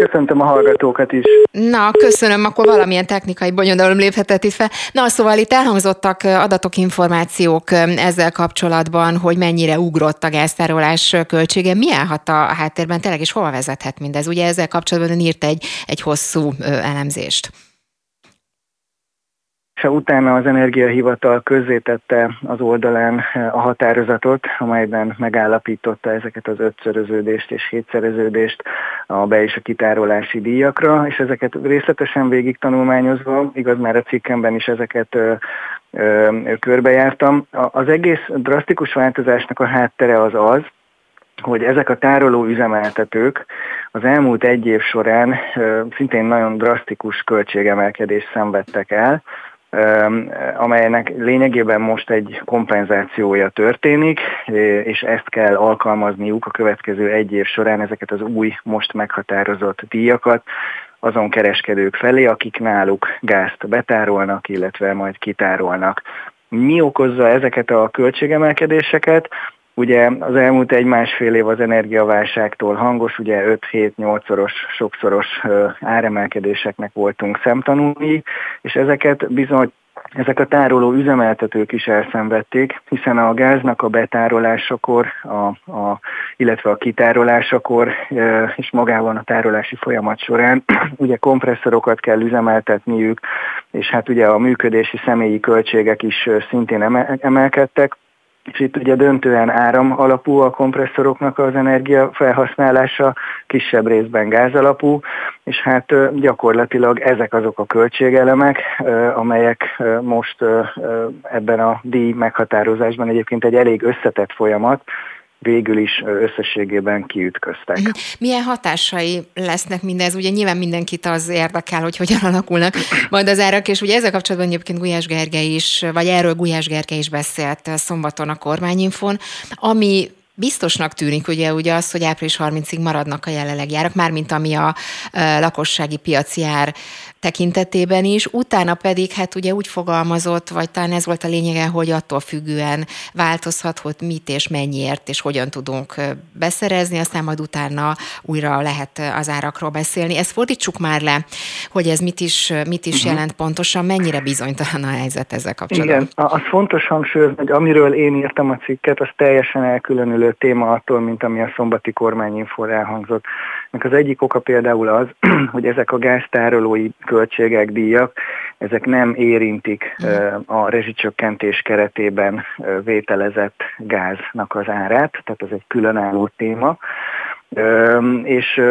Köszöntöm a hallgatókat is. Na, köszönöm, akkor valamilyen technikai bonyodalom léphetett itt fel. Na, szóval itt elhangzottak adatok, információk ezzel kapcsolatban, hogy mennyire ugrott a gáztárolás költsége. Mi állhat a háttérben tényleg, és hova vezethet mindez? Ugye ezzel kapcsolatban írt egy, egy hosszú elemzést és utána az Energiahivatal közzétette az oldalán eh, a határozatot, amelyben megállapította ezeket az ötszöröződést és hétszereződést a be- és a kitárolási díjakra, és ezeket részletesen végig tanulmányozva, igaz már a cikkemben is ezeket ö, ö, körbejártam. Az egész drasztikus változásnak a háttere az az, hogy ezek a tároló üzemeltetők az elmúlt egy év során szintén nagyon drasztikus költségemelkedést szenvedtek el, amelynek lényegében most egy kompenzációja történik, és ezt kell alkalmazniuk a következő egy év során ezeket az új, most meghatározott díjakat azon kereskedők felé, akik náluk gázt betárolnak, illetve majd kitárolnak. Mi okozza ezeket a költségemelkedéseket? Ugye az elmúlt egy-másfél év az energiaválságtól hangos, ugye 5-7-8-szoros, sokszoros áremelkedéseknek voltunk szemtanúi, és ezeket bizony ezek a tároló üzemeltetők is elszenvedték, hiszen a gáznak a betárolásakor, a, a, illetve a kitárolásakor és magában a tárolási folyamat során ugye kompresszorokat kell üzemeltetniük, és hát ugye a működési személyi költségek is szintén emelkedtek, és itt ugye döntően áram alapú a kompresszoroknak az energia felhasználása, kisebb részben gáz alapú, és hát gyakorlatilag ezek azok a költségelemek, amelyek most ebben a díj meghatározásban egyébként egy elég összetett folyamat, végül is összességében kiütköztek. Mhm. Milyen hatásai lesznek mindez? Ugye nyilván mindenkit az érdekel, hogy hogyan alakulnak majd az árak, és ugye ezzel kapcsolatban egyébként Gulyás Gergely is, vagy erről Gulyás Gergely is beszélt szombaton a kormányinfon, ami biztosnak tűnik ugye, ugye az, hogy április 30-ig maradnak a jelenlegi árak, mármint ami a lakossági piaci ár tekintetében is, utána pedig hát ugye úgy fogalmazott, vagy talán ez volt a lényege, hogy attól függően változhat, hogy mit és mennyiért és hogyan tudunk beszerezni, aztán majd utána újra lehet az árakról beszélni. Ezt fordítsuk már le, hogy ez mit is, mit is uh-huh. jelent pontosan, mennyire bizonytalan a helyzet ezzel kapcsolatban. Igen, az fontos hangsúlyozni, hogy amiről én írtam a cikket, az teljesen elkülönülő téma attól, mint ami a szombati kormányinfo elhangzott. Az egyik oka például az, hogy ezek a gáztárolói költségek, díjak, ezek nem érintik a rezsicsökkentés keretében vételezett gáznak az árát, tehát ez egy különálló téma. És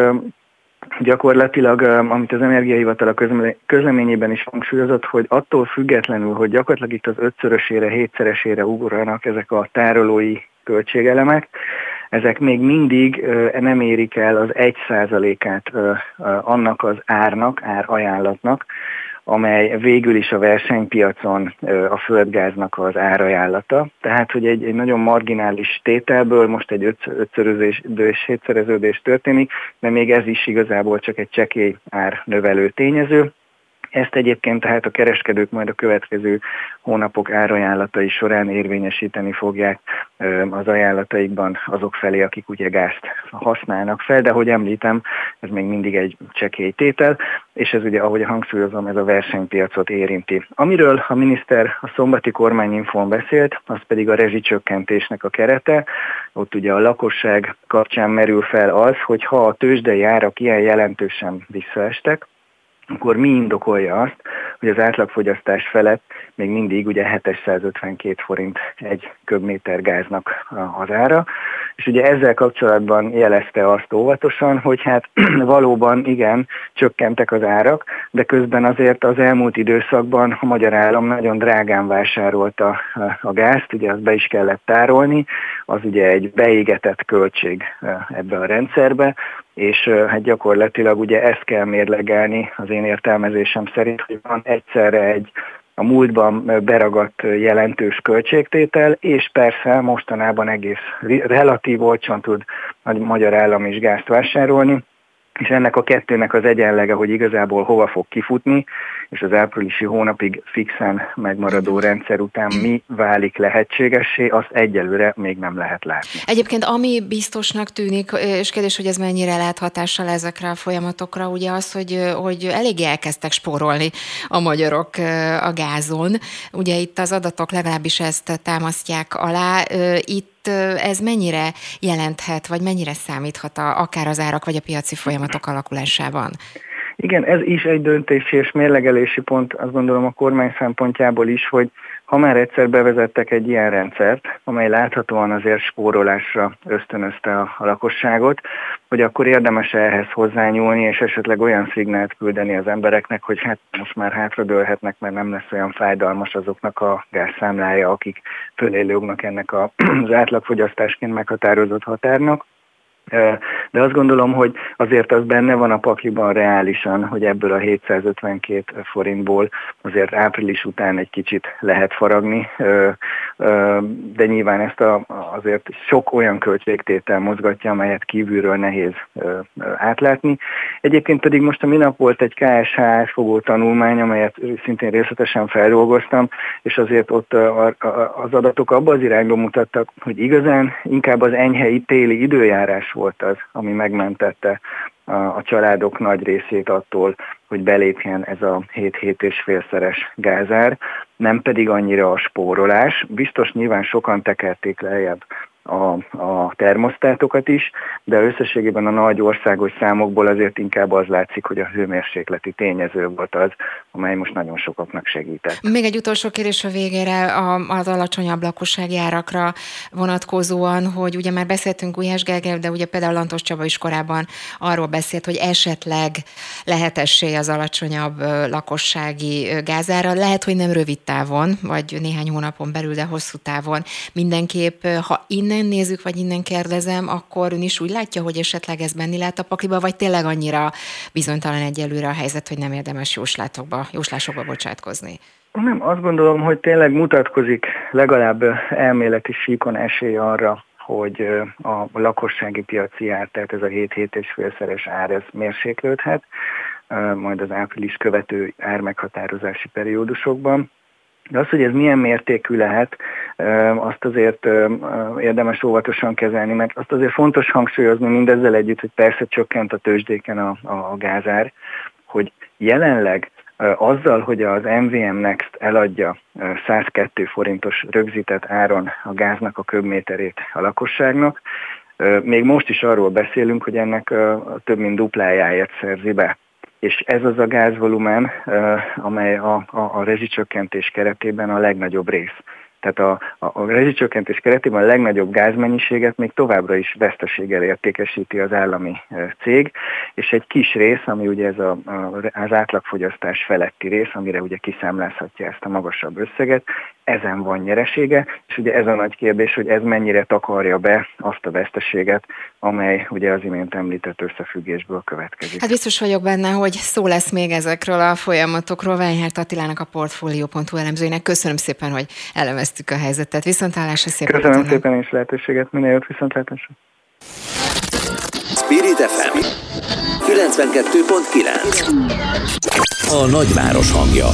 gyakorlatilag, amit az Energiahivatal a közleményében is hangsúlyozott, hogy attól függetlenül, hogy gyakorlatilag itt az ötszörösére, hétszeresére ugranak ezek a tárolói költségelemek, ezek még mindig nem érik el az egy százalékát annak az árnak, árajánlatnak, amely végül is a versenypiacon a földgáznak az árajánlata. Tehát, hogy egy, egy nagyon marginális tételből most egy ötszöröződés, hétszereződés történik, de még ez is igazából csak egy csekély árnövelő tényező. Ezt egyébként tehát a kereskedők majd a következő hónapok árajánlatai során érvényesíteni fogják az ajánlataikban azok felé, akik ugye gázt használnak fel, de hogy említem, ez még mindig egy csekély tétel, és ez ugye, ahogy hangsúlyozom, ez a versenypiacot érinti. Amiről a miniszter a szombati kormányinfón beszélt, az pedig a rezsicsökkentésnek a kerete. Ott ugye a lakosság kapcsán merül fel az, hogy ha a tőzsdei árak ilyen jelentősen visszaestek, akkor mi indokolja azt, hogy az átlagfogyasztás felett még mindig ugye 752 forint egy köbméter gáznak az ára, és ugye ezzel kapcsolatban jelezte azt óvatosan, hogy hát valóban igen, csökkentek az árak, de közben azért az elmúlt időszakban a magyar állam nagyon drágán vásárolta a gázt, ugye azt be is kellett tárolni, az ugye egy beégetett költség ebbe a rendszerbe, és hát gyakorlatilag ugye ezt kell mérlegelni az én értelmezésem szerint, hogy van egyszerre egy a múltban beragadt jelentős költségtétel, és persze mostanában egész relatív olcsón tud a magyar állam is gázt vásárolni, és ennek a kettőnek az egyenlege, hogy igazából hova fog kifutni, és az áprilisi hónapig fixen megmaradó rendszer után mi válik lehetségessé, azt egyelőre még nem lehet látni. Egyébként ami biztosnak tűnik, és kérdés, hogy ez mennyire lehet hatással ezekre a folyamatokra, ugye az, hogy, hogy eléggé elkezdtek spórolni a magyarok a gázon. Ugye itt az adatok legalábbis ezt támasztják alá. Itt ez mennyire jelenthet, vagy mennyire számíthat a, akár az árak, vagy a piaci folyamatok alakulásában? Igen, ez is egy döntési és mérlegelési pont, azt gondolom a kormány szempontjából is, hogy ha már egyszer bevezettek egy ilyen rendszert, amely láthatóan azért spórolásra ösztönözte a, a lakosságot, hogy akkor érdemes ehhez hozzányúlni, és esetleg olyan szignált küldeni az embereknek, hogy hát most már hátradőlhetnek, mert nem lesz olyan fájdalmas azoknak a gázszámlája, akik fölélőgnek ennek az átlagfogyasztásként meghatározott határnak. De azt gondolom, hogy azért az benne van a pakliban reálisan, hogy ebből a 752 forintból azért április után egy kicsit lehet faragni, de nyilván ezt a, azért sok olyan költségtétel mozgatja, amelyet kívülről nehéz átlátni. Egyébként pedig most a minap volt egy KSH fogó tanulmány, amelyet szintén részletesen feldolgoztam, és azért ott az adatok abba az irányba mutattak, hogy igazán inkább az enyhei téli időjárás volt az, ami megmentette a, családok nagy részét attól, hogy belépjen ez a 7-7 és félszeres gázár, nem pedig annyira a spórolás. Biztos nyilván sokan tekerték lejjebb a, a termosztátokat is, de összességében a nagy országos számokból azért inkább az látszik, hogy a hőmérsékleti tényező volt az, amely most nagyon sokaknak segített. Még egy utolsó kérdés a végére az alacsonyabb lakossági árakra vonatkozóan, hogy ugye már beszéltünk Gulyás Gergely, de ugye például Lantos Csaba is korábban arról beszélt, hogy esetleg lehet esély az alacsonyabb lakossági gázára. Lehet, hogy nem rövid távon, vagy néhány hónapon belül, de hosszú távon. Mindenképp, ha innen innen nézzük, vagy innen kérdezem, akkor ön is úgy látja, hogy esetleg ez benni lehet a pakliba, vagy tényleg annyira bizonytalan egyelőre a helyzet, hogy nem érdemes jóslátokba, jóslásokba bocsátkozni? Nem, azt gondolom, hogy tényleg mutatkozik legalább elméleti síkon esély arra, hogy a lakossági piaci ár, tehát ez a 7-7 és félszeres ár, ez mérséklődhet, majd az április követő ármeghatározási periódusokban. De az, hogy ez milyen mértékű lehet, azt azért érdemes óvatosan kezelni, mert azt azért fontos hangsúlyozni mindezzel együtt, hogy persze csökkent a tőzsdéken a, a gázár, hogy jelenleg azzal, hogy az MVM Next eladja 102 forintos rögzített áron a gáznak a köbméterét a lakosságnak, még most is arról beszélünk, hogy ennek több mint duplájáért szerzi be és ez az a gázvolumen, amely a, a, a rezsicsökkentés keretében a legnagyobb rész. Tehát a, a, a rezsicsökkentés keretében a legnagyobb gázmennyiséget még továbbra is veszteséggel értékesíti az állami cég, és egy kis rész, ami ugye ez a, a, az átlagfogyasztás feletti rész, amire ugye kiszámlázhatja ezt a magasabb összeget, ezen van nyeresége, és ugye ez a nagy kérdés, hogy ez mennyire takarja be azt a veszteséget, amely ugye az imént említett összefüggésből következik. Hát biztos vagyok benne, hogy szó lesz még ezekről a folyamatokról. Weinhardt Attilának a Portfolio.hu elemzőjének. Köszönöm szépen, hogy elemeztük a helyzetet. Viszontlátásra szépen. Köszönöm utána. szépen is lehetőséget. Minél jobb viszontlátásra. Spirit FM 92.9 A nagyváros hangja.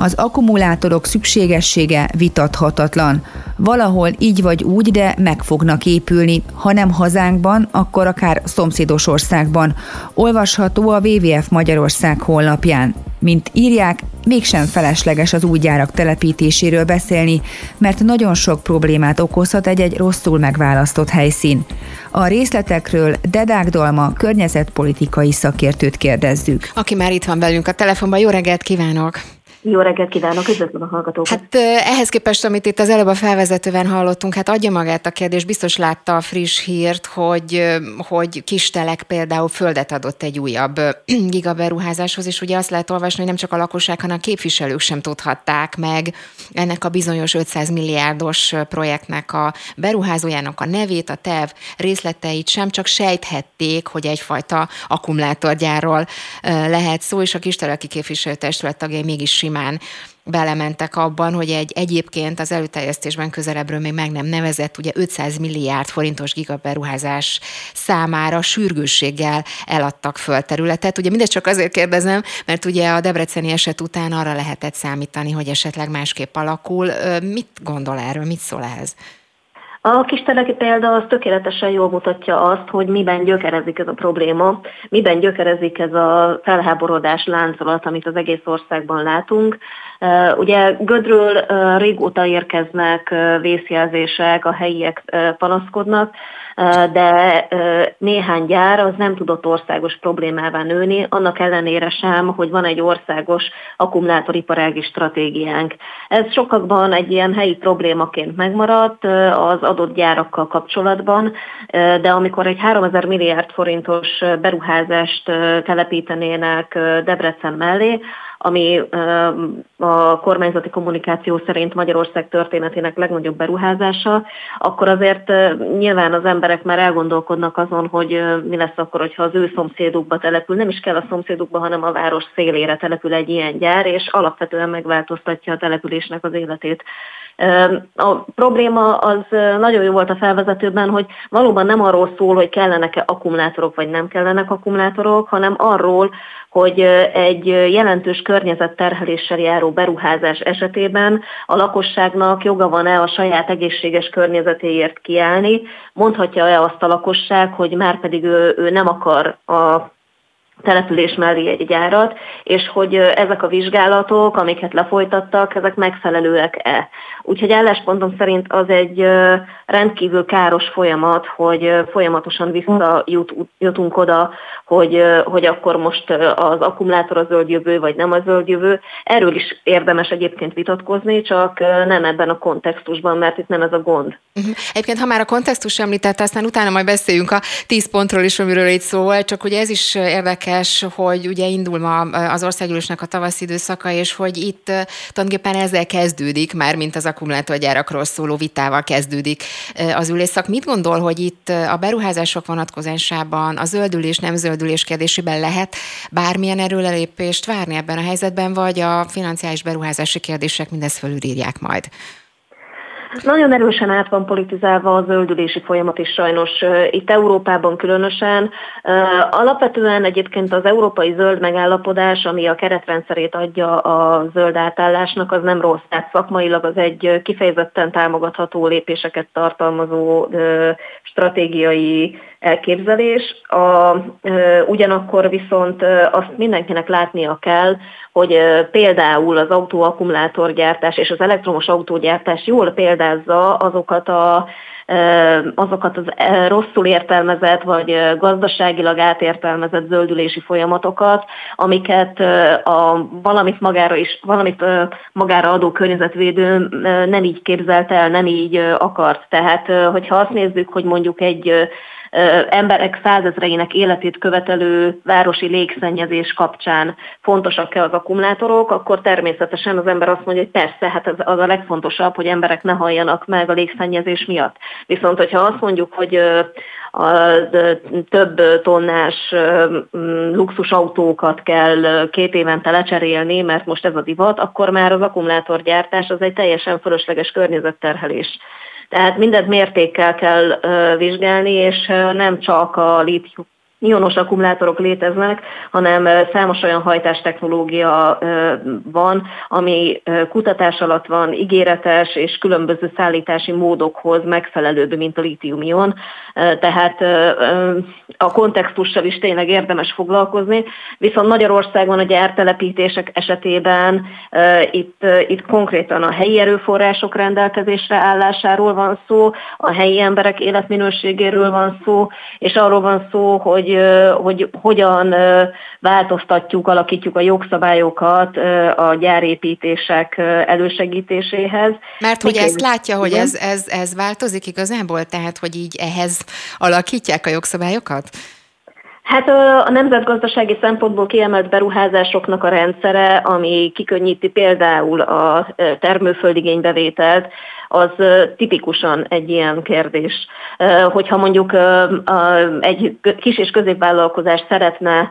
Az akkumulátorok szükségessége vitathatatlan. Valahol így vagy úgy, de meg fognak épülni, ha nem hazánkban, akkor akár szomszédos országban. Olvasható a WWF Magyarország honlapján. Mint írják, mégsem felesleges az új gyárak telepítéséről beszélni, mert nagyon sok problémát okozhat egy-egy rosszul megválasztott helyszín. A részletekről Dedák Dalma környezetpolitikai szakértőt kérdezzük. Aki már itt van velünk a telefonban, jó reggelt kívánok! Jó reggelt kívánok, üdvözlöm a hallgatókat. Hát ehhez képest, amit itt az előbb a felvezetőben hallottunk, hát adja magát a kérdés, biztos látta a friss hírt, hogy, hogy Kistelek például földet adott egy újabb gigaberuházáshoz, és ugye azt lehet olvasni, hogy nem csak a lakosság, hanem a képviselők sem tudhatták meg ennek a bizonyos 500 milliárdos projektnek a beruházójának a nevét, a terv részleteit sem, csak sejthették, hogy egyfajta akkumulátorgyárról lehet szó, és a Kisteleki képviselőtestület tagjai mégis simán belementek abban, hogy egy egyébként az előterjesztésben közelebbről még meg nem nevezett, ugye 500 milliárd forintos gigaberuházás számára sürgősséggel eladtak föl területet. Ugye mindezt csak azért kérdezem, mert ugye a debreceni eset után arra lehetett számítani, hogy esetleg másképp alakul. Mit gondol erről, mit szól ehhez? A kisteleki példa az tökéletesen jól mutatja azt, hogy miben gyökerezik ez a probléma, miben gyökerezik ez a felháborodás láncolat, amit az egész országban látunk. Ugye Gödről régóta érkeznek vészjelzések, a helyiek panaszkodnak, de néhány gyár az nem tudott országos problémává nőni, annak ellenére sem, hogy van egy országos akkumulátoriparági stratégiánk. Ez sokakban egy ilyen helyi problémaként megmaradt az adott gyárakkal kapcsolatban, de amikor egy 3000 milliárd forintos beruházást telepítenének Debrecen mellé, ami a kormányzati kommunikáció szerint Magyarország történetének legnagyobb beruházása, akkor azért nyilván az emberek már elgondolkodnak azon, hogy mi lesz akkor, hogyha az ő szomszédukba települ. Nem is kell a szomszédukba, hanem a város szélére települ egy ilyen gyár, és alapvetően megváltoztatja a településnek az életét. A probléma az nagyon jó volt a felvezetőben, hogy valóban nem arról szól, hogy kellenek-e akkumulátorok, vagy nem kellenek akkumulátorok, hanem arról, hogy egy jelentős környezetterheléssel járó beruházás esetében a lakosságnak joga van-e a saját egészséges környezetéért kiállni, mondhatja-e azt a lakosság, hogy már pedig ő, ő nem akar a település mellé egy gyárat, és hogy ezek a vizsgálatok, amiket lefolytattak, ezek megfelelőek-e. Úgyhogy álláspontom szerint az egy rendkívül káros folyamat, hogy folyamatosan visszajutunk oda, hogy, hogy akkor most az akkumulátor a zöld jövő, vagy nem a zöld jövő. Erről is érdemes egyébként vitatkozni, csak nem ebben a kontextusban, mert itt nem ez a gond. Uh-huh. Egyébként, ha már a kontextus említette, aztán utána majd beszéljünk a tíz pontról is, amiről itt szól, csak ugye ez is érdekes, hogy ugye indul ma az országgyűlésnek a tavaszi időszaka, és hogy itt tulajdonképpen ezzel kezdődik, már mint az akkumulátorgyárakról szóló vitával kezdődik az ülésszak. Mit gondol, hogy itt a beruházások vonatkozásában a zöldülés, nem zöldülés kérdésében lehet bármilyen erőlelépést várni ebben a helyzetben, vagy a financiális beruházási kérdések mindezt fölülírják majd? Nagyon erősen át van politizálva a zöldülési folyamat is sajnos itt Európában különösen. Alapvetően egyébként az európai zöld megállapodás, ami a keretrendszerét adja a zöld átállásnak, az nem rossz. Tehát szakmailag az egy kifejezetten támogatható lépéseket tartalmazó stratégiai elképzelés. A, ugyanakkor viszont azt mindenkinek látnia kell, hogy például az autóakkumulátorgyártás és az elektromos autógyártás jól példázza azokat a azokat az rosszul értelmezett, vagy gazdaságilag átértelmezett zöldülési folyamatokat, amiket a valamit magára is, valamit magára adó környezetvédő nem így képzelt el, nem így akart. Tehát, hogyha azt nézzük, hogy mondjuk egy emberek százezreinek életét követelő városi légszennyezés kapcsán fontosak-e az akkumulátorok, akkor természetesen az ember azt mondja, hogy persze, hát az, az a legfontosabb, hogy emberek ne halljanak meg a légszennyezés miatt. Viszont, hogyha azt mondjuk, hogy a több tonnás luxusautókat kell két évente lecserélni, mert most ez a divat, akkor már az akkumulátorgyártás az egy teljesen fölösleges környezetterhelés. Tehát mindent mértékkel kell vizsgálni, és nem csak a lítium ionos akkumulátorok léteznek, hanem számos olyan hajtástechnológia van, ami kutatás alatt van, ígéretes és különböző szállítási módokhoz megfelelőbb, mint a lítium-ion. Tehát a kontextussal is tényleg érdemes foglalkozni, viszont Magyarországon a gyártelepítések esetében itt, itt konkrétan a helyi erőforrások rendelkezésre állásáról van szó, a helyi emberek életminőségéről van szó, és arról van szó, hogy hogy, hogy hogyan változtatjuk, alakítjuk a jogszabályokat a gyárépítések elősegítéséhez. Mert hogy ezt látja, hogy ez, ez, ez változik igazából, tehát hogy így ehhez alakítják a jogszabályokat? Hát a nemzetgazdasági szempontból kiemelt beruházásoknak a rendszere, ami kikönnyíti például a termőföldigénybevételt, az tipikusan egy ilyen kérdés. Hogyha mondjuk egy kis és középvállalkozás szeretne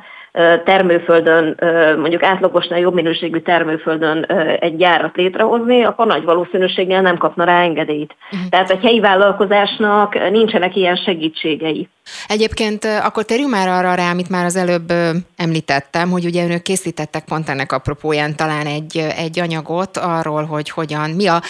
termőföldön, mondjuk átlagosnál jobb minőségű termőföldön egy gyárat létrehozni, akkor nagy valószínűséggel nem kapna rá engedélyt. Uh-huh. Tehát egy helyi vállalkozásnak nincsenek ilyen segítségei. Egyébként akkor térjünk már arra rá, amit már az előbb említettem, hogy ugye önök készítettek pont ennek apropóján talán egy, egy anyagot arról, hogy hogyan, mi a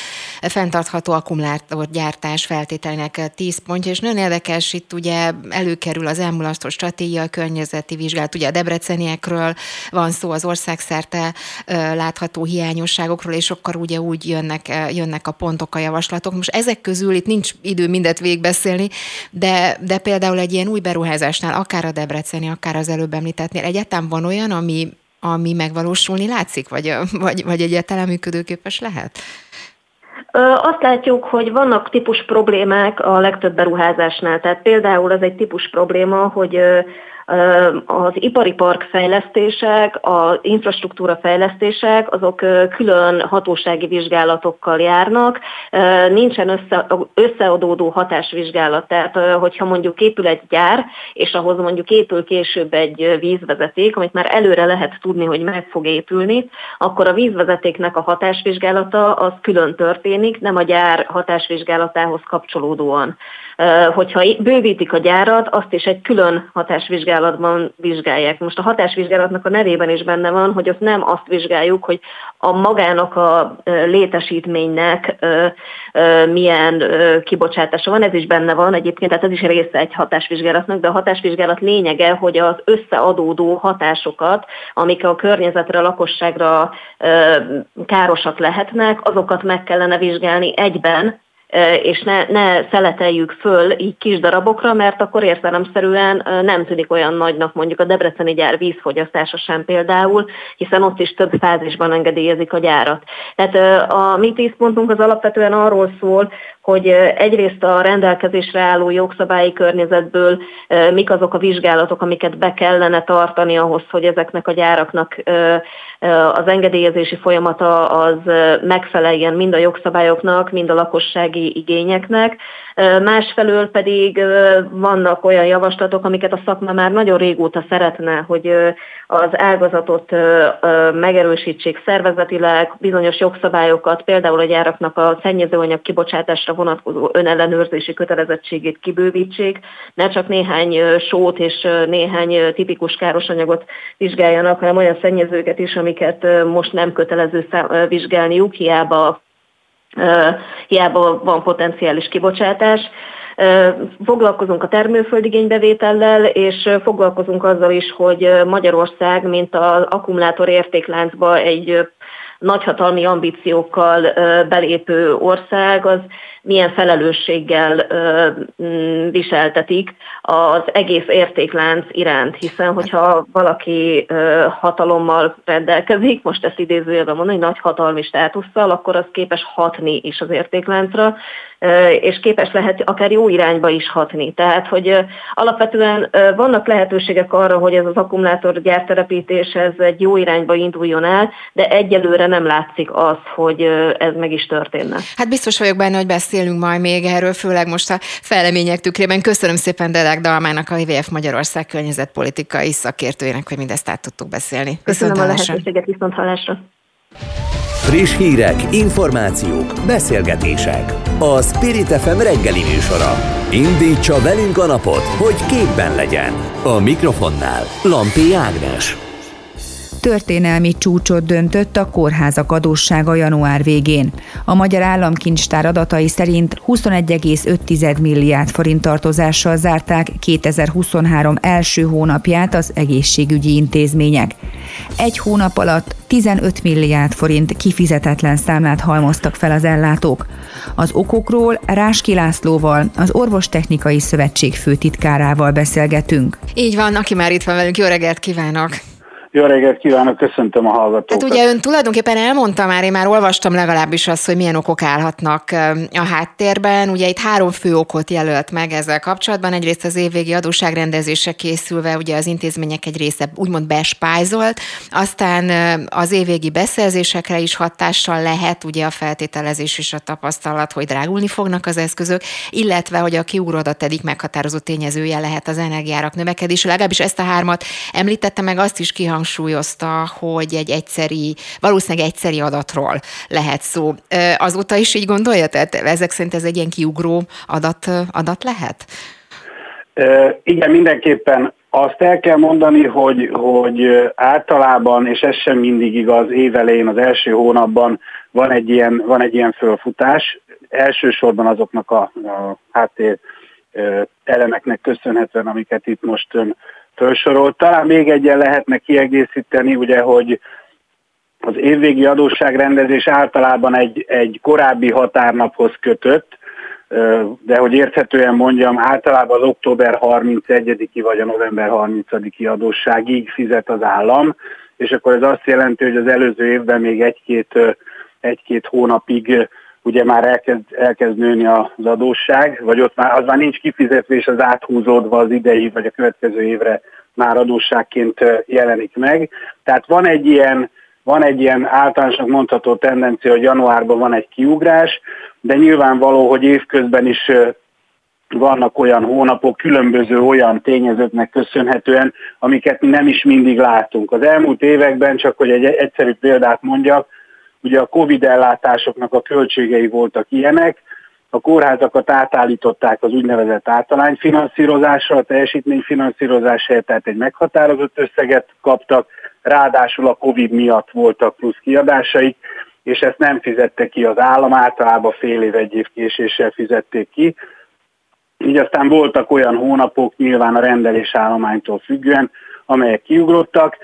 fenntartható akkumulátorgyártás feltételének 10 pontja, és nagyon érdekes, itt ugye előkerül az elmulasztó stratégia, a környezeti vizsgálat, ugye a debreceniekről van szó, az országszerte látható hiányosságokról, és akkor ugye úgy jönnek, jönnek a pontok, a javaslatok. Most ezek közül itt nincs idő mindet végigbeszélni, de, de például egy ilyen új beruházásnál, akár a Debreceni, akár az előbb említettnél, egyáltalán van olyan, ami, ami megvalósulni látszik, vagy, vagy, vagy egyáltalán működőképes lehet? Azt látjuk, hogy vannak típus problémák a legtöbb beruházásnál. Tehát például az egy típus probléma, hogy az ipari park fejlesztések, az infrastruktúra fejlesztések, azok külön hatósági vizsgálatokkal járnak, nincsen össze, összeadódó hatásvizsgálat. Tehát, hogyha mondjuk épül egy gyár, és ahhoz mondjuk épül később egy vízvezeték, amit már előre lehet tudni, hogy meg fog épülni, akkor a vízvezetéknek a hatásvizsgálata az külön történik, nem a gyár hatásvizsgálatához kapcsolódóan. Hogyha bővítik a gyárat, azt is egy külön hatásvizsgálatban vizsgálják. Most a hatásvizsgálatnak a nevében is benne van, hogy ott nem azt vizsgáljuk, hogy a magának a létesítménynek milyen kibocsátása van, ez is benne van egyébként, tehát ez is része egy hatásvizsgálatnak, de a hatásvizsgálat lényege, hogy az összeadódó hatásokat, amik a környezetre, a lakosságra károsak lehetnek, azokat meg kellene vizsgálni egyben, és ne, ne szeleteljük föl így kis darabokra, mert akkor értelemszerűen nem tűnik olyan nagynak mondjuk a Debreceni gyár vízfogyasztása sem például, hiszen ott is több fázisban engedélyezik a gyárat. Tehát a mi tíz pontunk az alapvetően arról szól, hogy egyrészt a rendelkezésre álló jogszabályi környezetből mik azok a vizsgálatok, amiket be kellene tartani ahhoz, hogy ezeknek a gyáraknak az engedélyezési folyamata az megfeleljen mind a jogszabályoknak, mind a lakossági igényeknek. Másfelől pedig vannak olyan javaslatok, amiket a szakma már nagyon régóta szeretne, hogy az ágazatot megerősítsék szervezetileg, bizonyos jogszabályokat, például a gyáraknak a szennyezőanyag kibocsátásra vonatkozó önellenőrzési kötelezettségét kibővítsék, ne csak néhány sót és néhány tipikus káros anyagot vizsgáljanak, hanem olyan szennyezőket is, amiket most nem kötelező vizsgálniuk, hiába hiába van potenciális kibocsátás. Foglalkozunk a termőföldigénybevétellel, és foglalkozunk azzal is, hogy Magyarország, mint az akkumulátor értékláncba egy nagyhatalmi ambíciókkal belépő ország, az milyen felelősséggel viseltetik az egész értéklánc iránt, hiszen hogyha valaki hatalommal rendelkezik, most ezt idézőjelben mondani, nagy hatalmi státusszal, akkor az képes hatni is az értékláncra, és képes lehet akár jó irányba is hatni. Tehát, hogy alapvetően vannak lehetőségek arra, hogy ez az akkumulátor gyártelepítés ez egy jó irányba induljon el, de egyelőre nem látszik az, hogy ez meg is történne. Hát biztos vagyok benne, hogy beszélünk majd még erről, főleg most a fejlemények tükrében. Köszönöm szépen Delek Dalmának, a IVF Magyarország környezetpolitikai szakértőjének, hogy mindezt át tudtuk beszélni. Köszönöm Viszont a lehetőséget, viszont hallásra. Friss hírek, információk, beszélgetések. A Spirit FM reggeli műsora. Indítsa velünk a napot, hogy képben legyen. A mikrofonnál Lampi Ágnes. Történelmi csúcsot döntött a kórházak adóssága január végén. A Magyar Államkincstár adatai szerint 21,5 milliárd forint tartozással zárták 2023 első hónapját az egészségügyi intézmények. Egy hónap alatt 15 milliárd forint kifizetetlen számlát halmoztak fel az ellátók. Az okokról Ráski Lászlóval, az Orvostechnikai Szövetség főtitkárával beszélgetünk. Így van, aki már itt van velünk. Jó reggelt kívánok! Jó reggelt kívánok, köszöntöm a hallgatókat. Hát ugye ön tulajdonképpen elmondta már, én már olvastam legalábbis azt, hogy milyen okok állhatnak a háttérben. Ugye itt három fő okot jelölt meg ezzel kapcsolatban. Egyrészt az évvégi adósságrendezése készülve, ugye az intézmények egy része úgymond bespájzolt, aztán az évvégi beszerzésekre is hatással lehet, ugye a feltételezés és a tapasztalat, hogy drágulni fognak az eszközök, illetve, hogy a kiúrodat eddig meghatározó tényezője lehet az energiárak növekedése. Legalábbis ezt a hármat említette meg, azt is kihangsúlyozta, hangsúlyozta, hogy egy egyszeri, valószínűleg egyszeri adatról lehet szó. Azóta is így gondolja? Tehát ezek szerint ez egy ilyen kiugró adat, adat lehet? Igen, mindenképpen azt el kell mondani, hogy, hogy általában, és ez sem mindig igaz, évelején, az első hónapban van egy ilyen, van egy ilyen fölfutás, elsősorban azoknak a, a háttér elemeknek köszönhetően, amiket itt most ön felsorolt. Talán még egyen lehetne kiegészíteni, ugye, hogy az évvégi adósságrendezés általában egy, egy korábbi határnaphoz kötött, de hogy érthetően mondjam, általában az október 31-i vagy a november 30-i adósságig fizet az állam, és akkor ez azt jelenti, hogy az előző évben még egy-két, egy-két hónapig ugye már elkezd, elkezd nőni az adósság, vagy ott már az már nincs kifizetve, és az áthúzódva az idei, vagy a következő évre már adósságként jelenik meg. Tehát van egy ilyen, van egy ilyen általánosnak mondható tendencia, hogy januárban van egy kiugrás, de nyilvánvaló, hogy évközben is vannak olyan hónapok, különböző olyan tényezőknek köszönhetően, amiket mi nem is mindig látunk. Az elmúlt években, csak hogy egy egyszerű példát mondjak, Ugye a Covid ellátásoknak a költségei voltak ilyenek, a kórházakat átállították az úgynevezett általányfinanszírozásra, a teljesítményfinanszírozás helyett, tehát egy meghatározott összeget kaptak, ráadásul a Covid miatt voltak plusz kiadásaik, és ezt nem fizette ki az állam, általában fél év, egy év késéssel fizették ki. Így aztán voltak olyan hónapok, nyilván a rendelés állománytól függően, amelyek kiugrottak,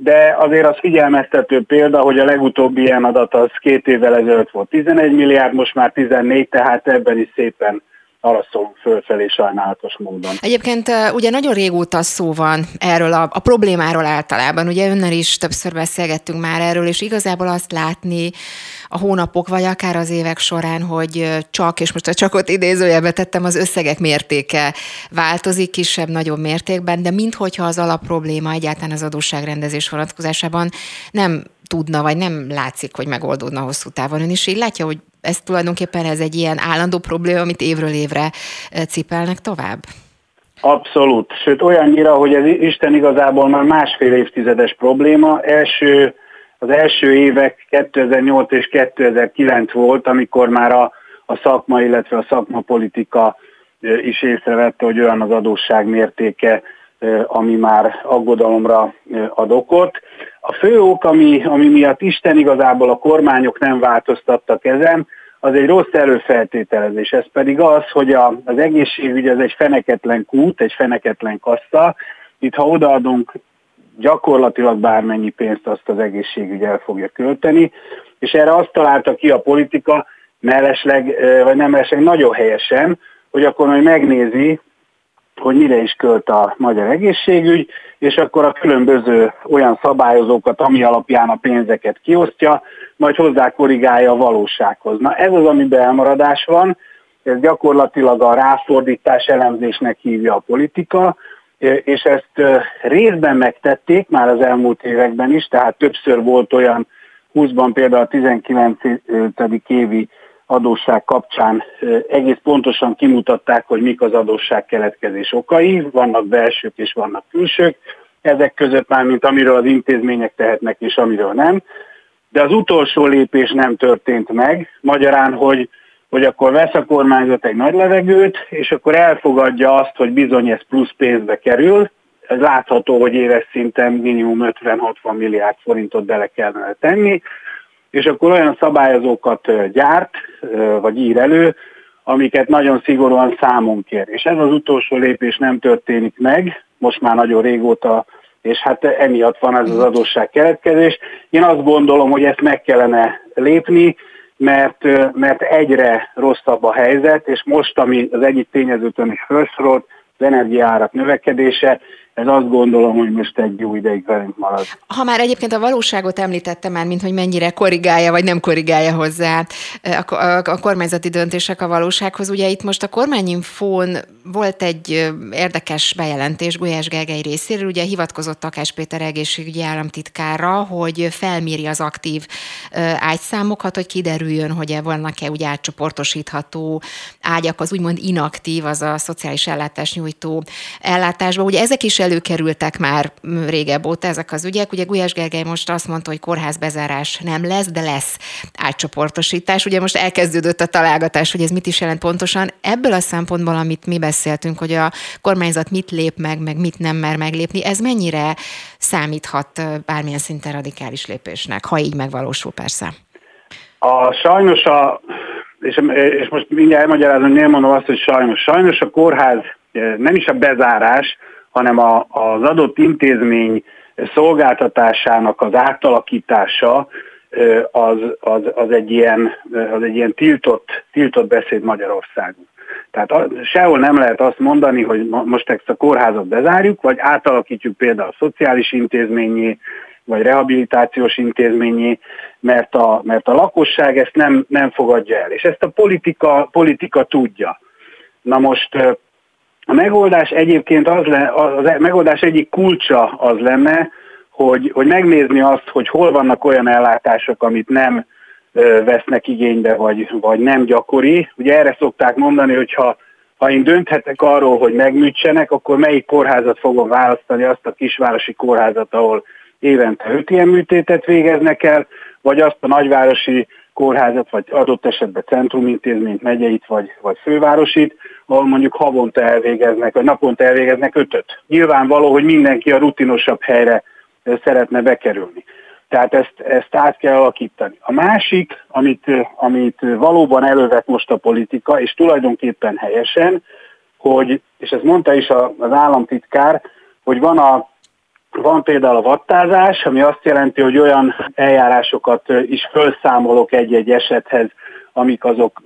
de azért az figyelmeztető példa, hogy a legutóbbi ilyen adat az két évvel ezelőtt volt 11 milliárd, most már 14, tehát ebben is szépen araszolunk fölfelé sajnálatos módon. Egyébként ugye nagyon régóta szó van erről a, a problémáról általában, ugye önnel is többször beszélgettünk már erről, és igazából azt látni a hónapok, vagy akár az évek során, hogy csak, és most a csakot idézőjelbe tettem, az összegek mértéke változik kisebb, nagyobb mértékben, de minthogyha az alapprobléma egyáltalán az adósságrendezés vonatkozásában nem tudna, vagy nem látszik, hogy megoldódna hosszú távon. Ön is így látja, hogy ez tulajdonképpen ez egy ilyen állandó probléma, amit évről évre cipelnek tovább? Abszolút. Sőt, olyannyira, hogy ez Isten igazából már másfél évtizedes probléma. Első, az első évek 2008 és 2009 volt, amikor már a, a szakma, illetve a szakmapolitika is észrevette, hogy olyan az adósság mértéke, ami már aggodalomra ad okot. A fő ok, ami, ami miatt Isten igazából a kormányok nem változtattak ezen, az egy rossz előfeltételezés. Ez pedig az, hogy a, az egészségügy az egy feneketlen kút, egy feneketlen kassa. Itt ha odaadunk gyakorlatilag bármennyi pénzt, azt az egészségügy el fogja költeni, és erre azt találta ki a politika, mellesleg, vagy nem mellesleg nagyon helyesen, hogy akkor majd megnézi, hogy mire is költ a magyar egészségügy, és akkor a különböző olyan szabályozókat, ami alapján a pénzeket kiosztja, majd hozzá korrigálja a valósághoz. Na ez az, amiben elmaradás van, ez gyakorlatilag a ráfordítás elemzésnek hívja a politika, és ezt részben megtették már az elmúlt években is, tehát többször volt olyan 20-ban például a 19. évi adósság kapcsán egész pontosan kimutatták, hogy mik az adósság keletkezés okai, vannak belsők és vannak külsők, ezek között már, mint amiről az intézmények tehetnek és amiről nem. De az utolsó lépés nem történt meg, magyarán, hogy, hogy akkor vesz a kormányzat egy nagy levegőt, és akkor elfogadja azt, hogy bizony ez plusz pénzbe kerül, ez látható, hogy éves szinten minimum 50-60 milliárd forintot bele kellene tenni, és akkor olyan szabályozókat gyárt, vagy ír elő, amiket nagyon szigorúan számon kér. És ez az utolsó lépés nem történik meg, most már nagyon régóta, és hát emiatt van ez az adósság keletkezés. Én azt gondolom, hogy ezt meg kellene lépni, mert, mert egyre rosszabb a helyzet, és most, ami az egyik tényezőtön is felsorolt, az energiaárak növekedése, ez azt gondolom, hogy most egy jó ideig velünk marad. Ha már egyébként a valóságot említette már, mint hogy mennyire korrigálja, vagy nem korrigálja hozzá a, a, a kormányzati döntések a valósághoz, ugye itt most a kormányinfón volt egy érdekes bejelentés Gulyás Gergely részéről, ugye hivatkozott Takás Péter egészségügyi államtitkára, hogy felméri az aktív ágyszámokat, hogy kiderüljön, hogy vannak-e úgy átcsoportosítható ágyak, az úgymond inaktív, az a szociális ellátás nyújtó ellátásba. Ugye ezek is előkerültek már régebb óta ezek az ügyek. Ugye Gulyás Gergely most azt mondta, hogy kórházbezárás nem lesz, de lesz átcsoportosítás. Ugye most elkezdődött a találgatás, hogy ez mit is jelent pontosan. Ebből a szempontból, amit mi beszéltünk, hogy a kormányzat mit lép meg, meg mit nem mer meglépni, ez mennyire számíthat bármilyen szinten radikális lépésnek, ha így megvalósul persze? A sajnos a, és, és most mindjárt elmagyarázom, hogy miért mondom azt, hogy sajnos. Sajnos a kórház nem is a bezárás, hanem a, az adott intézmény szolgáltatásának az átalakítása az, az, az, egy, ilyen, az egy ilyen tiltott, tiltott beszéd Magyarországon. Tehát sehol nem lehet azt mondani, hogy most ezt a kórházat bezárjuk, vagy átalakítjuk például a szociális intézményé, vagy rehabilitációs intézményé, mert a, mert a lakosság ezt nem, nem fogadja el. És ezt a politika, politika tudja. Na most a megoldás egyébként az, le, az megoldás egyik kulcsa az lenne, hogy, hogy megnézni azt, hogy hol vannak olyan ellátások, amit nem ö, vesznek igénybe, vagy, vagy nem gyakori. Ugye erre szokták mondani, hogy ha, ha én dönthetek arról, hogy megműtsenek, akkor melyik kórházat fogom választani, azt a kisvárosi kórházat, ahol évente öt ilyen műtétet végeznek el, vagy azt a nagyvárosi kórházat, vagy adott esetben centrumintézményt, megyeit, vagy, vagy fővárosit, ahol mondjuk havonta elvégeznek, vagy naponta elvégeznek ötöt. Nyilvánvaló, hogy mindenki a rutinosabb helyre szeretne bekerülni. Tehát ezt, ezt át kell alakítani. A másik, amit, amit valóban elővet most a politika, és tulajdonképpen helyesen, hogy, és ezt mondta is az államtitkár, hogy van a van például a vattázás, ami azt jelenti, hogy olyan eljárásokat is felszámolok egy-egy esethez, amik azok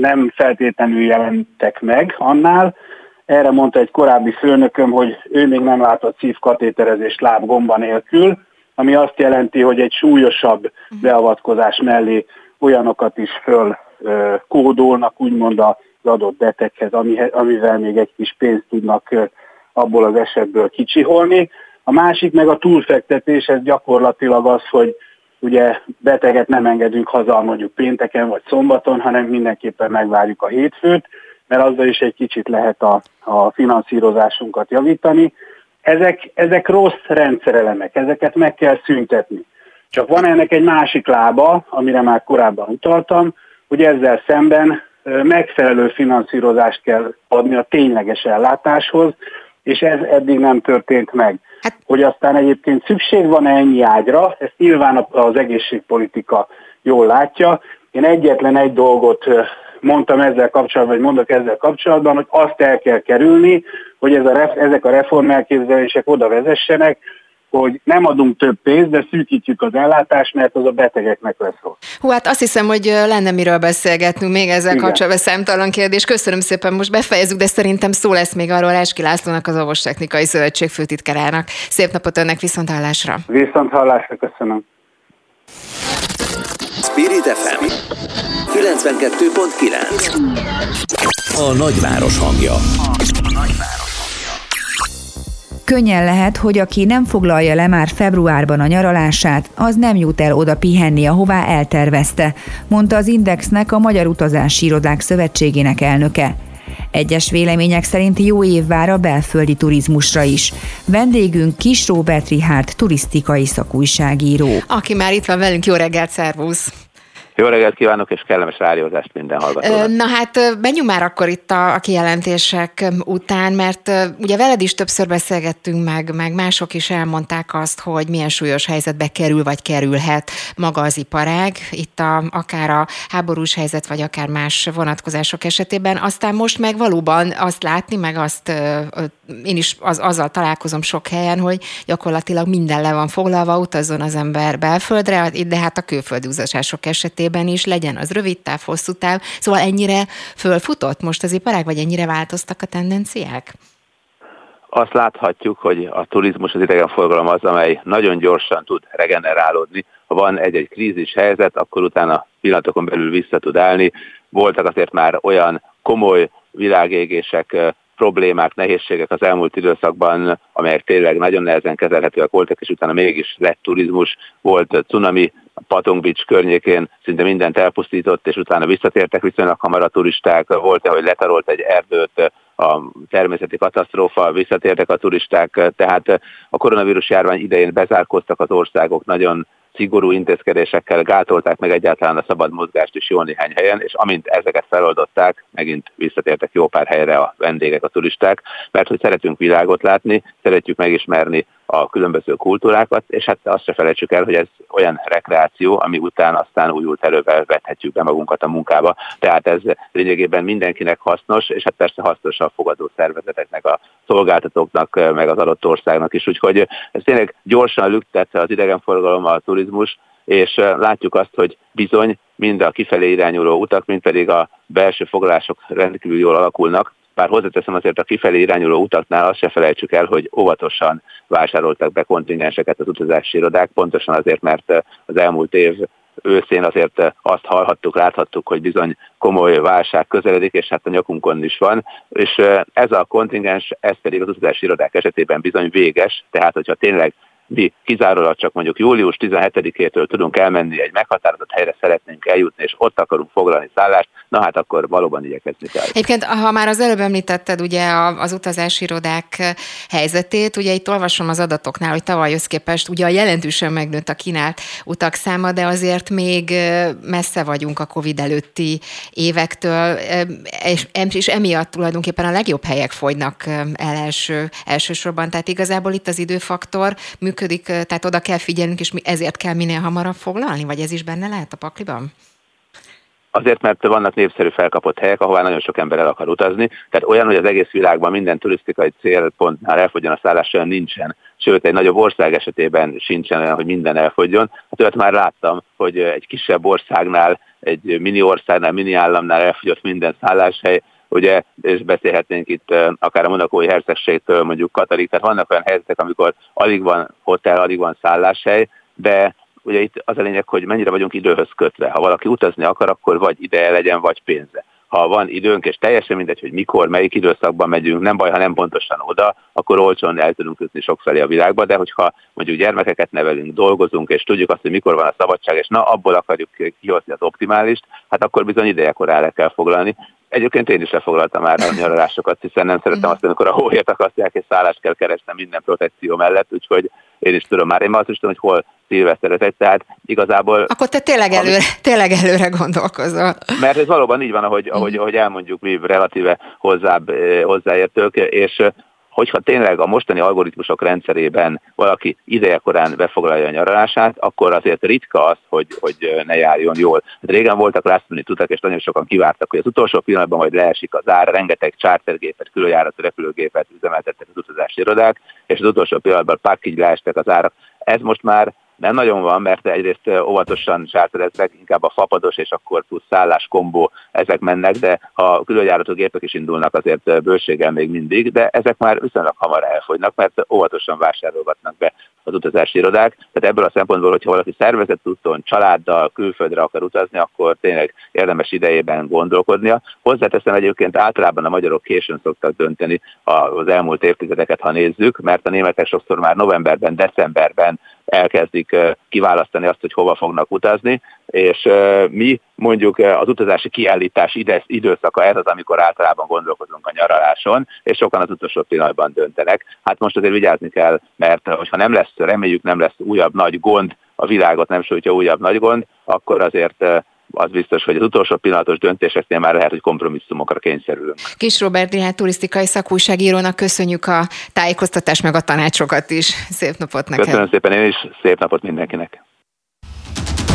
nem feltétlenül jelentek meg annál. Erre mondta egy korábbi főnököm, hogy ő még nem látott szívkatéterezést lábgomba nélkül, ami azt jelenti, hogy egy súlyosabb beavatkozás mellé olyanokat is föl kódolnak, úgymond az adott beteghez, amivel még egy kis pénzt tudnak abból az esetből kicsiholni. A másik meg a túlfektetés, ez gyakorlatilag az, hogy ugye beteget nem engedünk haza mondjuk pénteken vagy szombaton, hanem mindenképpen megvárjuk a hétfőt, mert azzal is egy kicsit lehet a, a finanszírozásunkat javítani. Ezek, ezek rossz rendszerelemek, ezeket meg kell szüntetni. Csak van ennek egy másik lába, amire már korábban utaltam, hogy ezzel szemben megfelelő finanszírozást kell adni a tényleges ellátáshoz, és ez eddig nem történt meg. Hát... Hogy aztán egyébként szükség van ennyi ágyra, ezt nyilván az egészségpolitika jól látja. Én egyetlen egy dolgot mondtam ezzel kapcsolatban, vagy mondok ezzel kapcsolatban, hogy azt el kell kerülni, hogy ez a, ezek a reformelképzelések oda vezessenek, hogy nem adunk több pénzt, de szűkítjük az ellátást, mert az a betegeknek lesz rossz. Hú, hát azt hiszem, hogy lenne miről beszélgetnünk még ezzel Igen. kapcsolatban számtalan kérdés. Köszönöm szépen, most befejezzük, de szerintem szó lesz még arról Áski Lászlónak, az Orvostechnikai Szövetség főtitkárának. Szép napot önnek, viszont hallásra. Viszont hallásra, köszönöm. Spirit FM 92.9 A nagyváros hangja. A nagyváros. Könnyen lehet, hogy aki nem foglalja le már februárban a nyaralását, az nem jut el oda pihenni, ahová eltervezte, mondta az Indexnek a Magyar Utazási Irodák Szövetségének elnöke. Egyes vélemények szerint jó év vár a belföldi turizmusra is. Vendégünk Kis Robert Rihárd, turisztikai szakújságíró. Aki már itt van velünk, jó reggelt, szervusz! Jó reggelt kívánok, és kellemes rádiózást minden hallgatónak. Na hát menjünk már akkor itt a, a kijelentések után, mert ugye veled is többször beszélgettünk meg, meg mások is elmondták azt, hogy milyen súlyos helyzetbe kerül vagy kerülhet maga az iparág, itt a, akár a háborús helyzet, vagy akár más vonatkozások esetében. Aztán most meg valóban azt látni, meg azt én is az, azzal találkozom sok helyen, hogy gyakorlatilag minden le van foglalva, utazzon az ember belföldre, de hát a külföldi utazások esetében is legyen az rövid táv, hosszú táv. Szóval ennyire fölfutott most az iparág, vagy ennyire változtak a tendenciák? Azt láthatjuk, hogy a turizmus, az idegenforgalom az, amely nagyon gyorsan tud regenerálódni. Ha van egy-egy krízis helyzet, akkor utána pillanatokon belül vissza tud állni. Voltak azért már olyan komoly világégések, problémák, nehézségek az elmúlt időszakban, amelyek tényleg nagyon nehezen kezelhetőek voltak, és utána mégis lett turizmus, volt cunami, a Patong Beach környékén szinte mindent elpusztított, és utána visszatértek viszonylag hamar a turisták, volt-e, hogy letarolt egy erdőt, a természeti katasztrófa, visszatértek a turisták, tehát a koronavírus járvány idején bezárkoztak az országok, nagyon szigorú intézkedésekkel gátolták meg egyáltalán a szabad mozgást is jó néhány helyen, és amint ezeket feloldották, megint visszatértek jó pár helyre a vendégek, a turisták, mert hogy szeretünk világot látni, szeretjük megismerni a különböző kultúrákat, és hát azt se felejtsük el, hogy ez olyan rekreáció, ami után aztán újult elővel vethetjük be magunkat a munkába. Tehát ez lényegében mindenkinek hasznos, és hát persze hasznos a fogadó szervezeteknek, a szolgáltatóknak, meg az adott országnak is. Úgyhogy ez tényleg gyorsan lüktette az idegenforgalom, a turizmus, és látjuk azt, hogy bizony mind a kifelé irányuló utak, mind pedig a belső foglalások rendkívül jól alakulnak, bár hozzáteszem azért a kifelé irányuló utaknál azt se felejtsük el, hogy óvatosan vásároltak be kontingenseket az utazási irodák, pontosan azért, mert az elmúlt év őszén azért azt hallhattuk, láthattuk, hogy bizony komoly válság közeledik, és hát a nyakunkon is van, és ez a kontingens, ez pedig az utazási irodák esetében bizony véges, tehát hogyha tényleg mi kizárólag csak mondjuk július 17-től tudunk elmenni egy meghatározott helyre szeretnénk eljutni, és ott akarunk foglalni szállást, na hát akkor valóban igyekezni kell. Egyébként, ha már az előbb említetted ugye az utazási irodák helyzetét, ugye itt olvasom az adatoknál, hogy tavaly képest ugye a jelentősen megnőtt a kínált utak száma, de azért még messze vagyunk a Covid előtti évektől, és, és emiatt tulajdonképpen a legjobb helyek fogynak el első, elsősorban, tehát igazából itt az időfaktor működik, tehát oda kell figyelnünk, és ezért kell minél hamarabb foglalni, vagy ez is benne lehet a pakliban? Azért, mert vannak népszerű felkapott helyek, ahová nagyon sok ember el akar utazni, tehát olyan, hogy az egész világban minden turisztikai célpontnál elfogjon a szállás, olyan nincsen. Sőt, egy nagyobb ország esetében sincsen olyan, hogy minden elfogjon. Hát olyat már láttam, hogy egy kisebb országnál, egy mini országnál, mini államnál elfogyott minden szálláshely, ugye, és beszélhetnénk itt akár a monakói hercegségtől mondjuk Katarik, tehát vannak olyan helyzetek, amikor alig van hotel, alig van szálláshely, de ugye itt az a lényeg, hogy mennyire vagyunk időhöz kötve. Ha valaki utazni akar, akkor vagy ideje legyen, vagy pénze. Ha van időnk, és teljesen mindegy, hogy mikor, melyik időszakban megyünk, nem baj, ha nem pontosan oda, akkor olcsón el tudunk jutni sokfelé a világba, de hogyha mondjuk gyermekeket nevelünk, dolgozunk, és tudjuk azt, hogy mikor van a szabadság, és na abból akarjuk kihozni az optimálist, hát akkor bizony idejekor el kell foglalni. Egyébként én is lefoglaltam már a nyaralásokat, hiszen nem szeretem azt, amikor a hóért akasztják, és szállást kell keresnem minden protekció mellett, úgyhogy én is tudom már. Én már azt is tudom, hogy hol szilveszteretek, tehát igazából... Akkor te tényleg előre, ami, tényleg előre gondolkozol. Mert ez valóban így van, ahogy, ahogy, ahogy elmondjuk mi relatíve hozzább, eh, hozzáértők, és hogyha tényleg a mostani algoritmusok rendszerében valaki idejekorán befoglalja a nyaralását, akkor azért ritka az, hogy, hogy ne járjon jól. Hát régen voltak last tudak, és nagyon sokan kivártak, hogy az utolsó pillanatban majd leesik az ár, rengeteg chartergépet, különjáratú repülőgépet üzemeltettek az utazási irodák, és az utolsó pillanatban pak így leestek az árak. Ez most már nem nagyon van, mert egyrészt óvatosan sártereznek, inkább a fapados és akkor plusz szállás kombó, ezek mennek, de ha különjáratú gépek is indulnak azért bőséggel még mindig, de ezek már viszonylag hamar elfogynak, mert óvatosan vásárolgatnak be az utazási irodák. Tehát ebből a szempontból, hogyha valaki szervezett úton, családdal, külföldre akar utazni, akkor tényleg érdemes idejében gondolkodnia. Hozzáteszem egyébként általában a magyarok későn szoktak dönteni az elmúlt évtizedeket, ha nézzük, mert a németek sokszor már novemberben, decemberben elkezdik kiválasztani azt, hogy hova fognak utazni, és mi mondjuk az utazási kiállítás időszaka ez az, amikor általában gondolkozunk a nyaraláson, és sokan az utolsó pillanatban döntenek. Hát most azért vigyázni kell, mert hogyha nem lesz, reméljük nem lesz újabb nagy gond, a világot nem sújtja újabb nagy gond, akkor azért az biztos, hogy az utolsó pillanatos döntéseknél már lehet, hogy kompromisszumokra kényszerülünk. Kis Robert Dilán turisztikai szakújságírónak köszönjük a tájékoztatást meg a tanácsokat is. Szép napot neked! Köszönöm szépen én is, szép napot mindenkinek!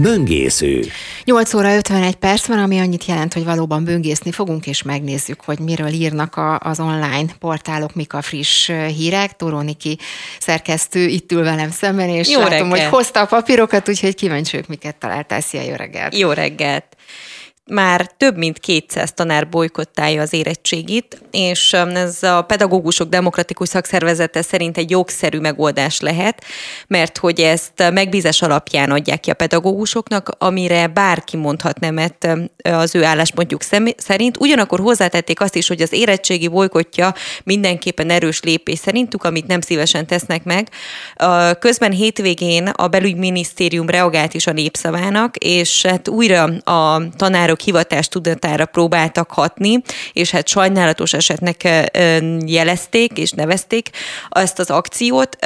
Böngésző. 8 óra 51 perc van, ami annyit jelent, hogy valóban böngészni fogunk, és megnézzük, hogy miről írnak a, az online portálok, mik a friss hírek. Toróniki szerkesztő itt ül velem szemben, és Jó látom, reggelt. hogy hozta a papírokat, úgyhogy kíváncsi vagyok, miket találtál. Szia, jó reggelt! Jó reggelt! Már több mint 200 tanár bolykottálja az érettségit, és um, ez a pedagógusok demokratikus szakszervezete szerint egy jogszerű megoldás lehet, mert hogy ezt megbízás alapján adják ki a pedagógusoknak, amire bárki mondhat nemet um, az ő álláspontjuk szerint. Ugyanakkor hozzátették azt is, hogy az érettségi bolykotja mindenképpen erős lépés szerintük, amit nem szívesen tesznek meg. Közben hétvégén a belügyminisztérium reagált is a népszavának, és hát újra a tanárok bírók hivatás tudatára próbáltak hatni, és hát sajnálatos esetnek jelezték és nevezték ezt az akciót.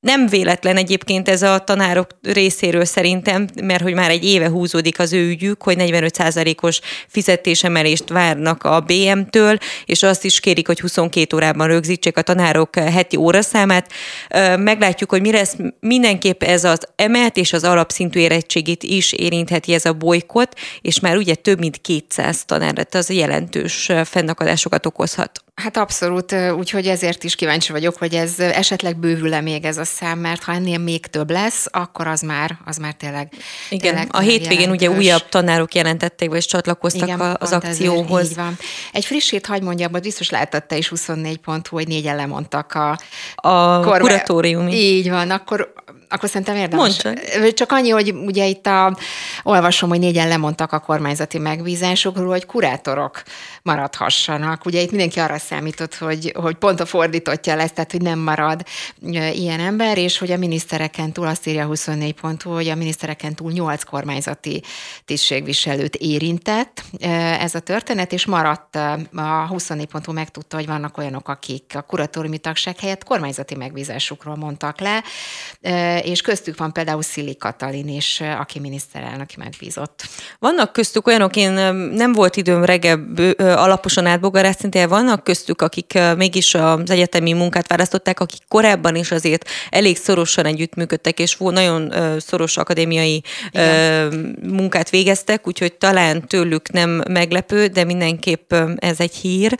Nem véletlen egyébként ez a tanárok részéről szerintem, mert hogy már egy éve húzódik az ő ügyük, hogy 45%-os fizetésemelést várnak a BM-től, és azt is kérik, hogy 22 órában rögzítsék a tanárok heti óraszámát. Meglátjuk, hogy mi lesz. Mindenképp ez az emelt és az alapszintű érettségét is érintheti ez a bolykot, és már ugye több mint 200 tanár, az jelentős fennakadásokat okozhat. Hát abszolút, úgyhogy ezért is kíváncsi vagyok, hogy ez esetleg bővül-e még ez a szám, mert ha ennél még több lesz, akkor az már, az már tényleg Igen, tényleg a hétvégén jelentős. ugye újabb tanárok jelentették, vagy csatlakoztak Igen, az akcióhoz. Ez, így van. Egy frissét hagy mondjam, hogy biztos láttad te is 24 pont, hogy négyen lemondtak a, a kormá... kuratóriumi. Így van, akkor akkor szerintem érdemes. Mondj. Csak annyi, hogy ugye itt a, olvasom, hogy négyen lemondtak a kormányzati megbízásokról, hogy kurátorok maradhassanak. Ugye itt mindenki arra számított, hogy, hogy pont a fordítottja lesz, tehát hogy nem marad ilyen ember, és hogy a minisztereken túl, azt írja 24 pontú, hogy a minisztereken túl 8 kormányzati tisztségviselőt érintett ez a történet, és maradt a 24 pontú megtudta, hogy vannak olyanok, akik a kuratóriumi tagság helyett kormányzati megbízásukról mondtak le, és köztük van például Szili Katalin is, aki miniszterelnöki megbízott. Vannak köztük olyanok, én nem volt időm reggel alaposan átbogarászni, de vannak köztük, akik mégis az egyetemi munkát választották, akik korábban is azért elég szorosan együttműködtek, és nagyon szoros akadémiai Igen. munkát végeztek, úgyhogy talán tőlük nem meglepő, de mindenképp ez egy hír.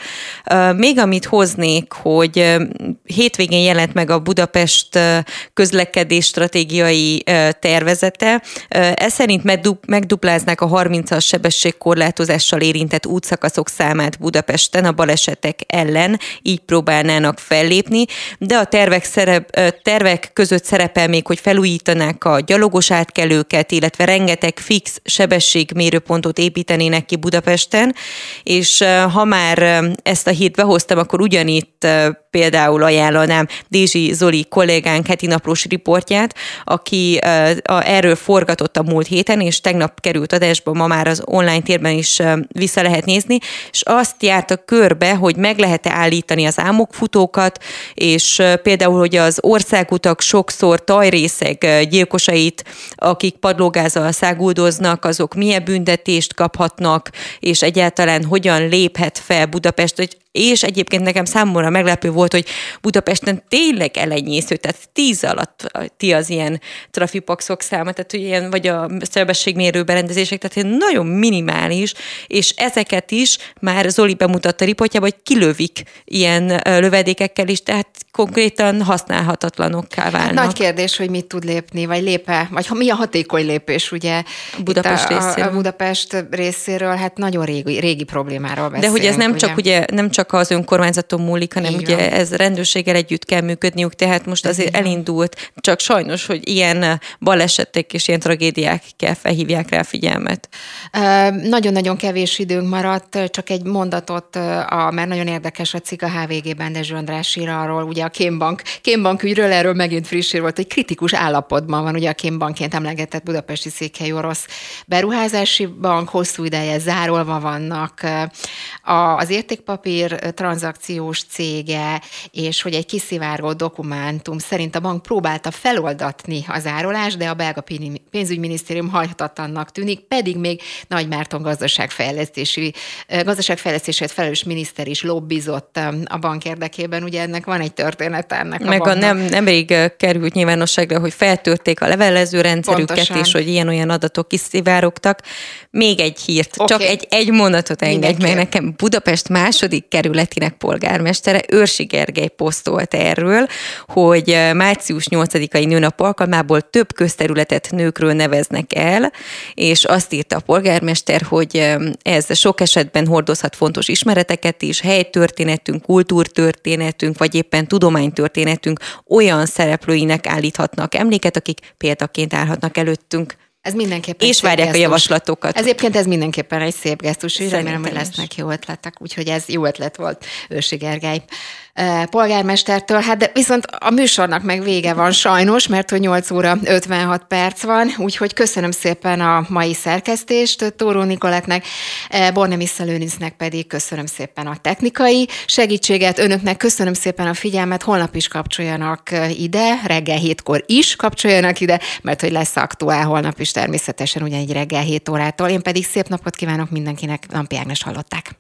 Még amit hoznék, hogy hétvégén jelent meg a Budapest közlekedés stratégiai tervezete. Ez szerint megdupláznák a 30-as sebességkorlátozással érintett útszakaszok számát Budapesten a balesetek ellen, így próbálnának fellépni, de a tervek, szerep, tervek között szerepel még, hogy felújítanák a gyalogos átkelőket, illetve rengeteg fix sebességmérőpontot építenének ki Budapesten, és ha már ezt a hírt behoztam, akkor ugyanitt például ajánlanám Dézsi Zoli kollégánk heti naplós riportját, aki erről forgatott a múlt héten, és tegnap került adásba, ma már az online térben is vissza lehet nézni, és azt járta körbe, hogy meg lehet-e állítani az álmokfutókat, és például, hogy az országutak sokszor tajrészek gyilkosait, akik padlógázzal száguldoznak, azok milyen büntetést kaphatnak, és egyáltalán hogyan léphet fel Budapest, hogy és egyébként nekem számomra meglepő volt, hogy Budapesten tényleg elenyésző, tehát tíz alatt ti az ilyen trafipaxok száma, tehát hogy ilyen, vagy a sebességmérő berendezések, tehát nagyon minimális, és ezeket is már Zoli bemutatta riportjában, hogy kilövik ilyen lövedékekkel is, tehát konkrétan használhatatlanokká válnak. Hát nagy kérdés, hogy mit tud lépni, vagy lépe, vagy mi a hatékony lépés, ugye Budapest a, részéről. A Budapest részéről, hát nagyon régi, régi problémáról beszélünk. De hogy ez nem ugye? csak ugye nem csak az önkormányzaton múlik, hanem Így ugye van. ez rendőrséggel együtt kell működniük, tehát most azért elindult, csak sajnos, hogy ilyen balesetek és ilyen tragédiák kell felhívják rá figyelmet. Nagyon-nagyon kevés időnk maradt, csak egy mondatot, a, mert nagyon érdekes a cikk a HVG-ben, de András ír arról, ugye ugye a Kémbank, Kémbank ügyről, erről megint friss volt, hogy kritikus állapotban van ugye a Kémbankként emlegetett budapesti székhely orosz beruházási bank, hosszú ideje zárolva vannak az értékpapír tranzakciós cége, és hogy egy kiszivárgó dokumentum szerint a bank próbálta feloldatni az zárolást, de a belga pénzügyminisztérium hajhatatlannak tűnik, pedig még Nagy Márton gazdaságfejlesztési, gazdaságfejlesztésért felelős miniszter is lobbizott a bank érdekében. Ugye ennek van egy története ennek Meg a, a nem, nemrég került nyilvánosságra, hogy feltörték a levelező rendszerüket, Pontosan. és hogy ilyen-olyan adatok kiszivárogtak. Még egy hírt, okay. csak egy, egy mondatot engedj meg nekem. Budapest második kerületinek polgármestere Őrsi Gergely posztolt erről, hogy március 8-ai nőnap alkalmából több közterületet nőkről neveznek el, és azt írta a polgármester, hogy ez sok esetben hordozhat fontos ismereteket is, helytörténetünk, kultúrtörténetünk, vagy éppen tudománytörténetünk olyan szereplőinek állíthatnak emléket, akik példaként állhatnak előttünk. Ez mindenképpen És várják gesztus. a javaslatokat. Ez egyébként ez mindenképpen egy szép gesztus, és remélem, hogy lesznek jó ötletek, úgyhogy ez jó ötlet volt Ősi Gergely polgármestertől. Hát de viszont a műsornak meg vége van sajnos, mert hogy 8 óra 56 perc van, úgyhogy köszönöm szépen a mai szerkesztést Tóró Nikoletnek, Bornemis Lőnincnek pedig köszönöm szépen a technikai segítséget, önöknek köszönöm szépen a figyelmet, holnap is kapcsoljanak ide, reggel hétkor is kapcsoljanak ide, mert hogy lesz aktuál holnap is természetesen ugyanígy reggel 7 órától. Én pedig szép napot kívánok mindenkinek, Lampi Ágnes hallották.